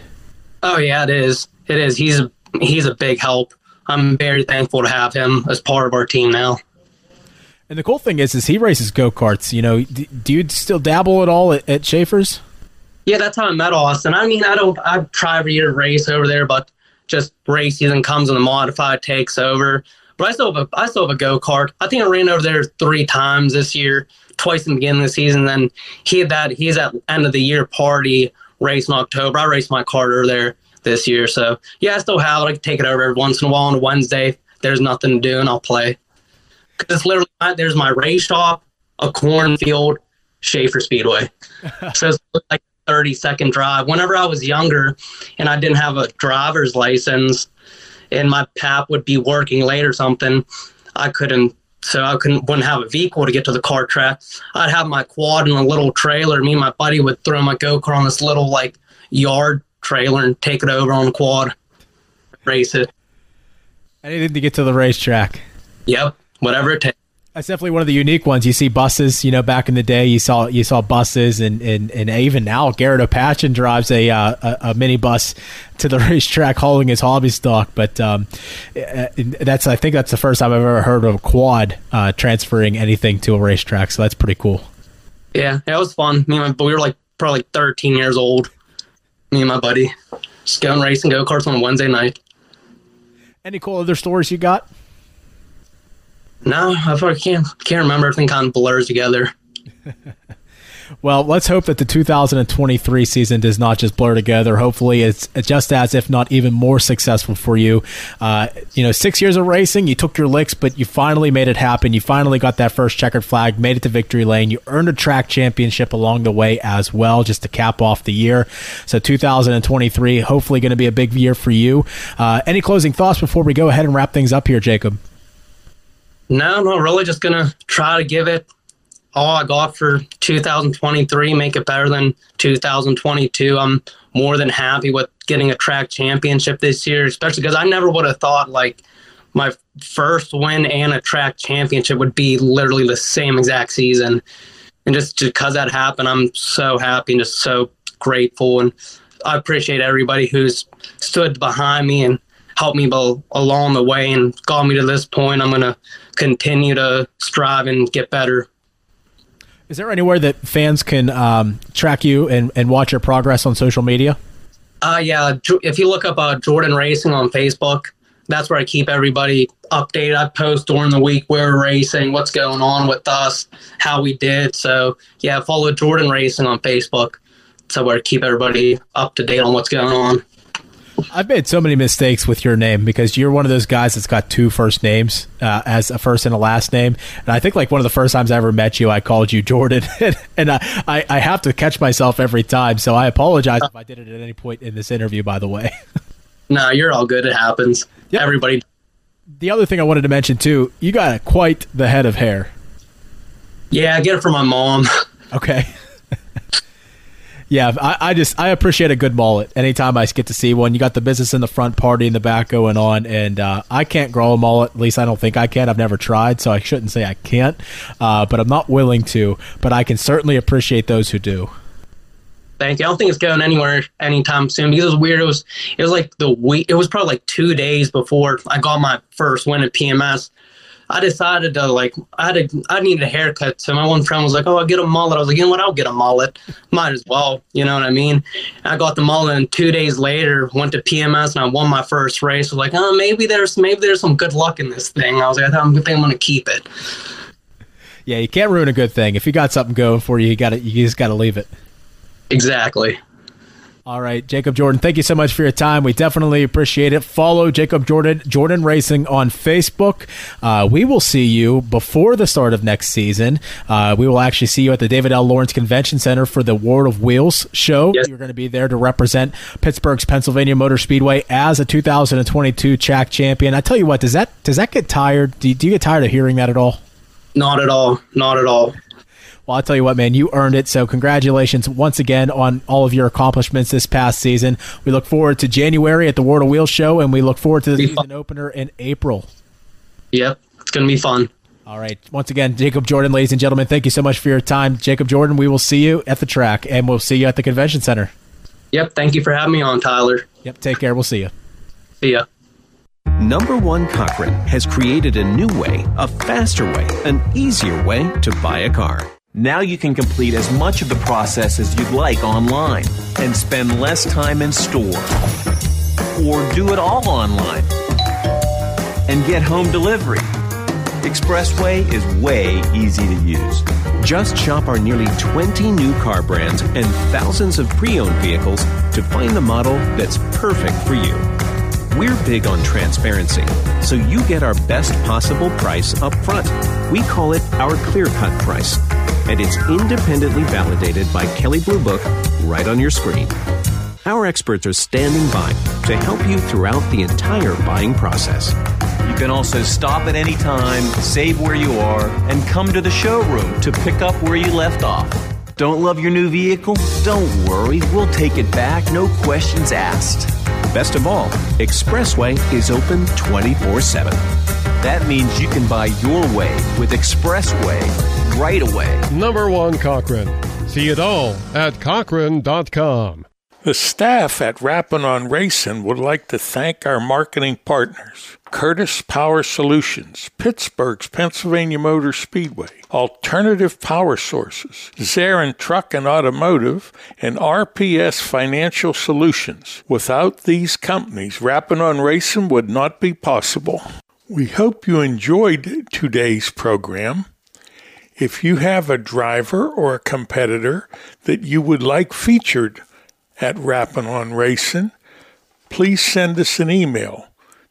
Oh yeah, it is. It is. He's he's a big help. I'm very thankful to have him as part of our team now. And the cool thing is, is he races go karts. You know, do, do you still dabble at all at, at Schaefer's? Yeah, that's how I met Austin. I mean, I don't. I try every year to race over there, but just race season comes and the modified takes over. But I still have a, I still have a go kart. I think I ran over there three times this year, twice in the beginning of the season. Then he had that he's at end of the year party race in October. I raced my kart over there this year, so yeah, I still have it. I can take it over every once in a while on a Wednesday. There's nothing to do, and I'll play. Cause it's literally there's my race shop, a cornfield, Schaefer Speedway. so it's like 30 second drive. Whenever I was younger and I didn't have a driver's license and my pap would be working late or something, I couldn't so I couldn't wouldn't have a vehicle to get to the car track. I'd have my quad in a little trailer. Me and my buddy would throw my go kart on this little like yard trailer and take it over on the quad, race it. Anything to get to the racetrack. Yep, whatever it takes. That's definitely one of the unique ones. You see buses, you know, back in the day, you saw you saw buses, and and, and even now, Garrett Opachin drives a, uh, a, a minibus to the racetrack hauling his hobby stock. But um, uh, that's I think that's the first time I've ever heard of a quad uh, transferring anything to a racetrack. So that's pretty cool. Yeah, it was fun. Me and my, we were like probably like 13 years old. Me and my buddy just going racing go karts on Wednesday night. Any cool other stories you got? No, I can't can't remember. Everything kind of blurs together. well, let's hope that the 2023 season does not just blur together. Hopefully, it's just as, if not even more successful for you. Uh, you know, six years of racing, you took your licks, but you finally made it happen. You finally got that first checkered flag, made it to victory lane. You earned a track championship along the way as well, just to cap off the year. So, 2023, hopefully, going to be a big year for you. Uh, any closing thoughts before we go ahead and wrap things up here, Jacob? No, no, really just gonna try to give it all I got for 2023, make it better than 2022. I'm more than happy with getting a track championship this year, especially because I never would have thought like my first win and a track championship would be literally the same exact season. And just because that happened, I'm so happy and just so grateful. And I appreciate everybody who's stood behind me and helped me along the way and got me to this point. I'm going to continue to strive and get better. Is there anywhere that fans can um, track you and, and watch your progress on social media? Uh, yeah, if you look up uh, Jordan Racing on Facebook, that's where I keep everybody updated. I post during the week where we're racing, what's going on with us, how we did. So yeah, follow Jordan Racing on Facebook. So where I keep everybody up to date on what's going on. I've made so many mistakes with your name because you're one of those guys that's got two first names uh, as a first and a last name. And I think like one of the first times I ever met you, I called you Jordan, and I, I, I have to catch myself every time. So I apologize if I did it at any point in this interview. By the way. no, you're all good. It happens. Yep. Everybody. The other thing I wanted to mention too, you got quite the head of hair. Yeah, I get it from my mom. Okay yeah, I, I, just I appreciate a good mullet. Anytime I get to see one, you got the business in the front, party in the back going on, and uh, I can't grow a mullet. At least I don't think I can. I've never tried, so I shouldn't say I can't. Uh, but I'm not willing to. But I can certainly appreciate those who do. Thank you. I don't think it's going anywhere anytime soon because it was weird. It was it was like the week. It was probably like two days before I got my first win at PMS. I decided to like I had a I needed a haircut. So my one friend was like, "Oh, I'll get a mullet." I was like, "You know what? I'll get a mullet. Might as well." You know what I mean? I got the mullet, and two days later went to PMS and I won my first race. I was like, "Oh, maybe there's maybe there's some good luck in this thing." I was like, "I think I'm going to keep it." Yeah, you can't ruin a good thing. If you got something going for you, you got to you just got to leave it. Exactly. All right, Jacob Jordan, thank you so much for your time. We definitely appreciate it. Follow Jacob Jordan, Jordan Racing on Facebook. Uh, we will see you before the start of next season. Uh, we will actually see you at the David L. Lawrence Convention Center for the World of Wheels show. Yes. You're going to be there to represent Pittsburgh's Pennsylvania Motor Speedway as a 2022 track champion. I tell you what, does that does that get tired? Do you, do you get tired of hearing that at all? Not at all. Not at all. Well, I'll tell you what, man, you earned it. So, congratulations once again on all of your accomplishments this past season. We look forward to January at the World of Wheels show, and we look forward to the season opener in April. Yep, it's going to be fun. All right. Once again, Jacob Jordan, ladies and gentlemen, thank you so much for your time. Jacob Jordan, we will see you at the track, and we'll see you at the convention center. Yep. Thank you for having me on, Tyler. Yep. Take care. We'll see you. See ya. Number One Cochran has created a new way, a faster way, an easier way to buy a car. Now you can complete as much of the process as you'd like online and spend less time in store. Or do it all online and get home delivery. Expressway is way easy to use. Just shop our nearly 20 new car brands and thousands of pre owned vehicles to find the model that's perfect for you. We're big on transparency, so you get our best possible price up front. We call it our clear cut price, and it's independently validated by Kelley Blue Book right on your screen. Our experts are standing by to help you throughout the entire buying process. You can also stop at any time, save where you are, and come to the showroom to pick up where you left off. Don't love your new vehicle? Don't worry, we'll take it back, no questions asked. Best of all, Expressway is open 24 7. That means you can buy your way with Expressway right away. Number one Cochran. See it all at Cochran.com. The staff at Rappin' on Racing would like to thank our marketing partners Curtis Power Solutions, Pittsburgh's Pennsylvania Motor Speedway, Alternative Power Sources, Zarin Truck and Automotive, and RPS Financial Solutions. Without these companies, Rappin' on Racing would not be possible. We hope you enjoyed today's program. If you have a driver or a competitor that you would like featured, at Rappin' on Racing, please send us an email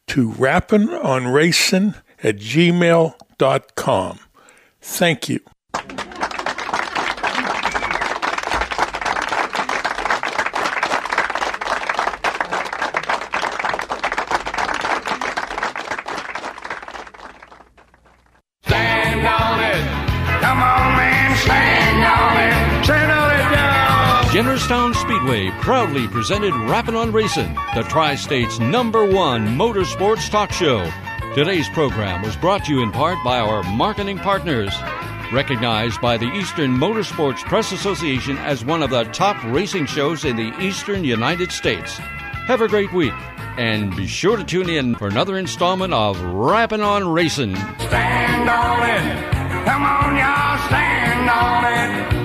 to rappinonracing at gmail.com. Thank you. Proudly presented Rappin' on Racing, the Tri State's number one motorsports talk show. Today's program was brought to you in part by our marketing partners. Recognized by the Eastern Motorsports Press Association as one of the top racing shows in the Eastern United States. Have a great week, and be sure to tune in for another installment of Rappin' on Racing. Stand on it. Come on, y'all, stand on it.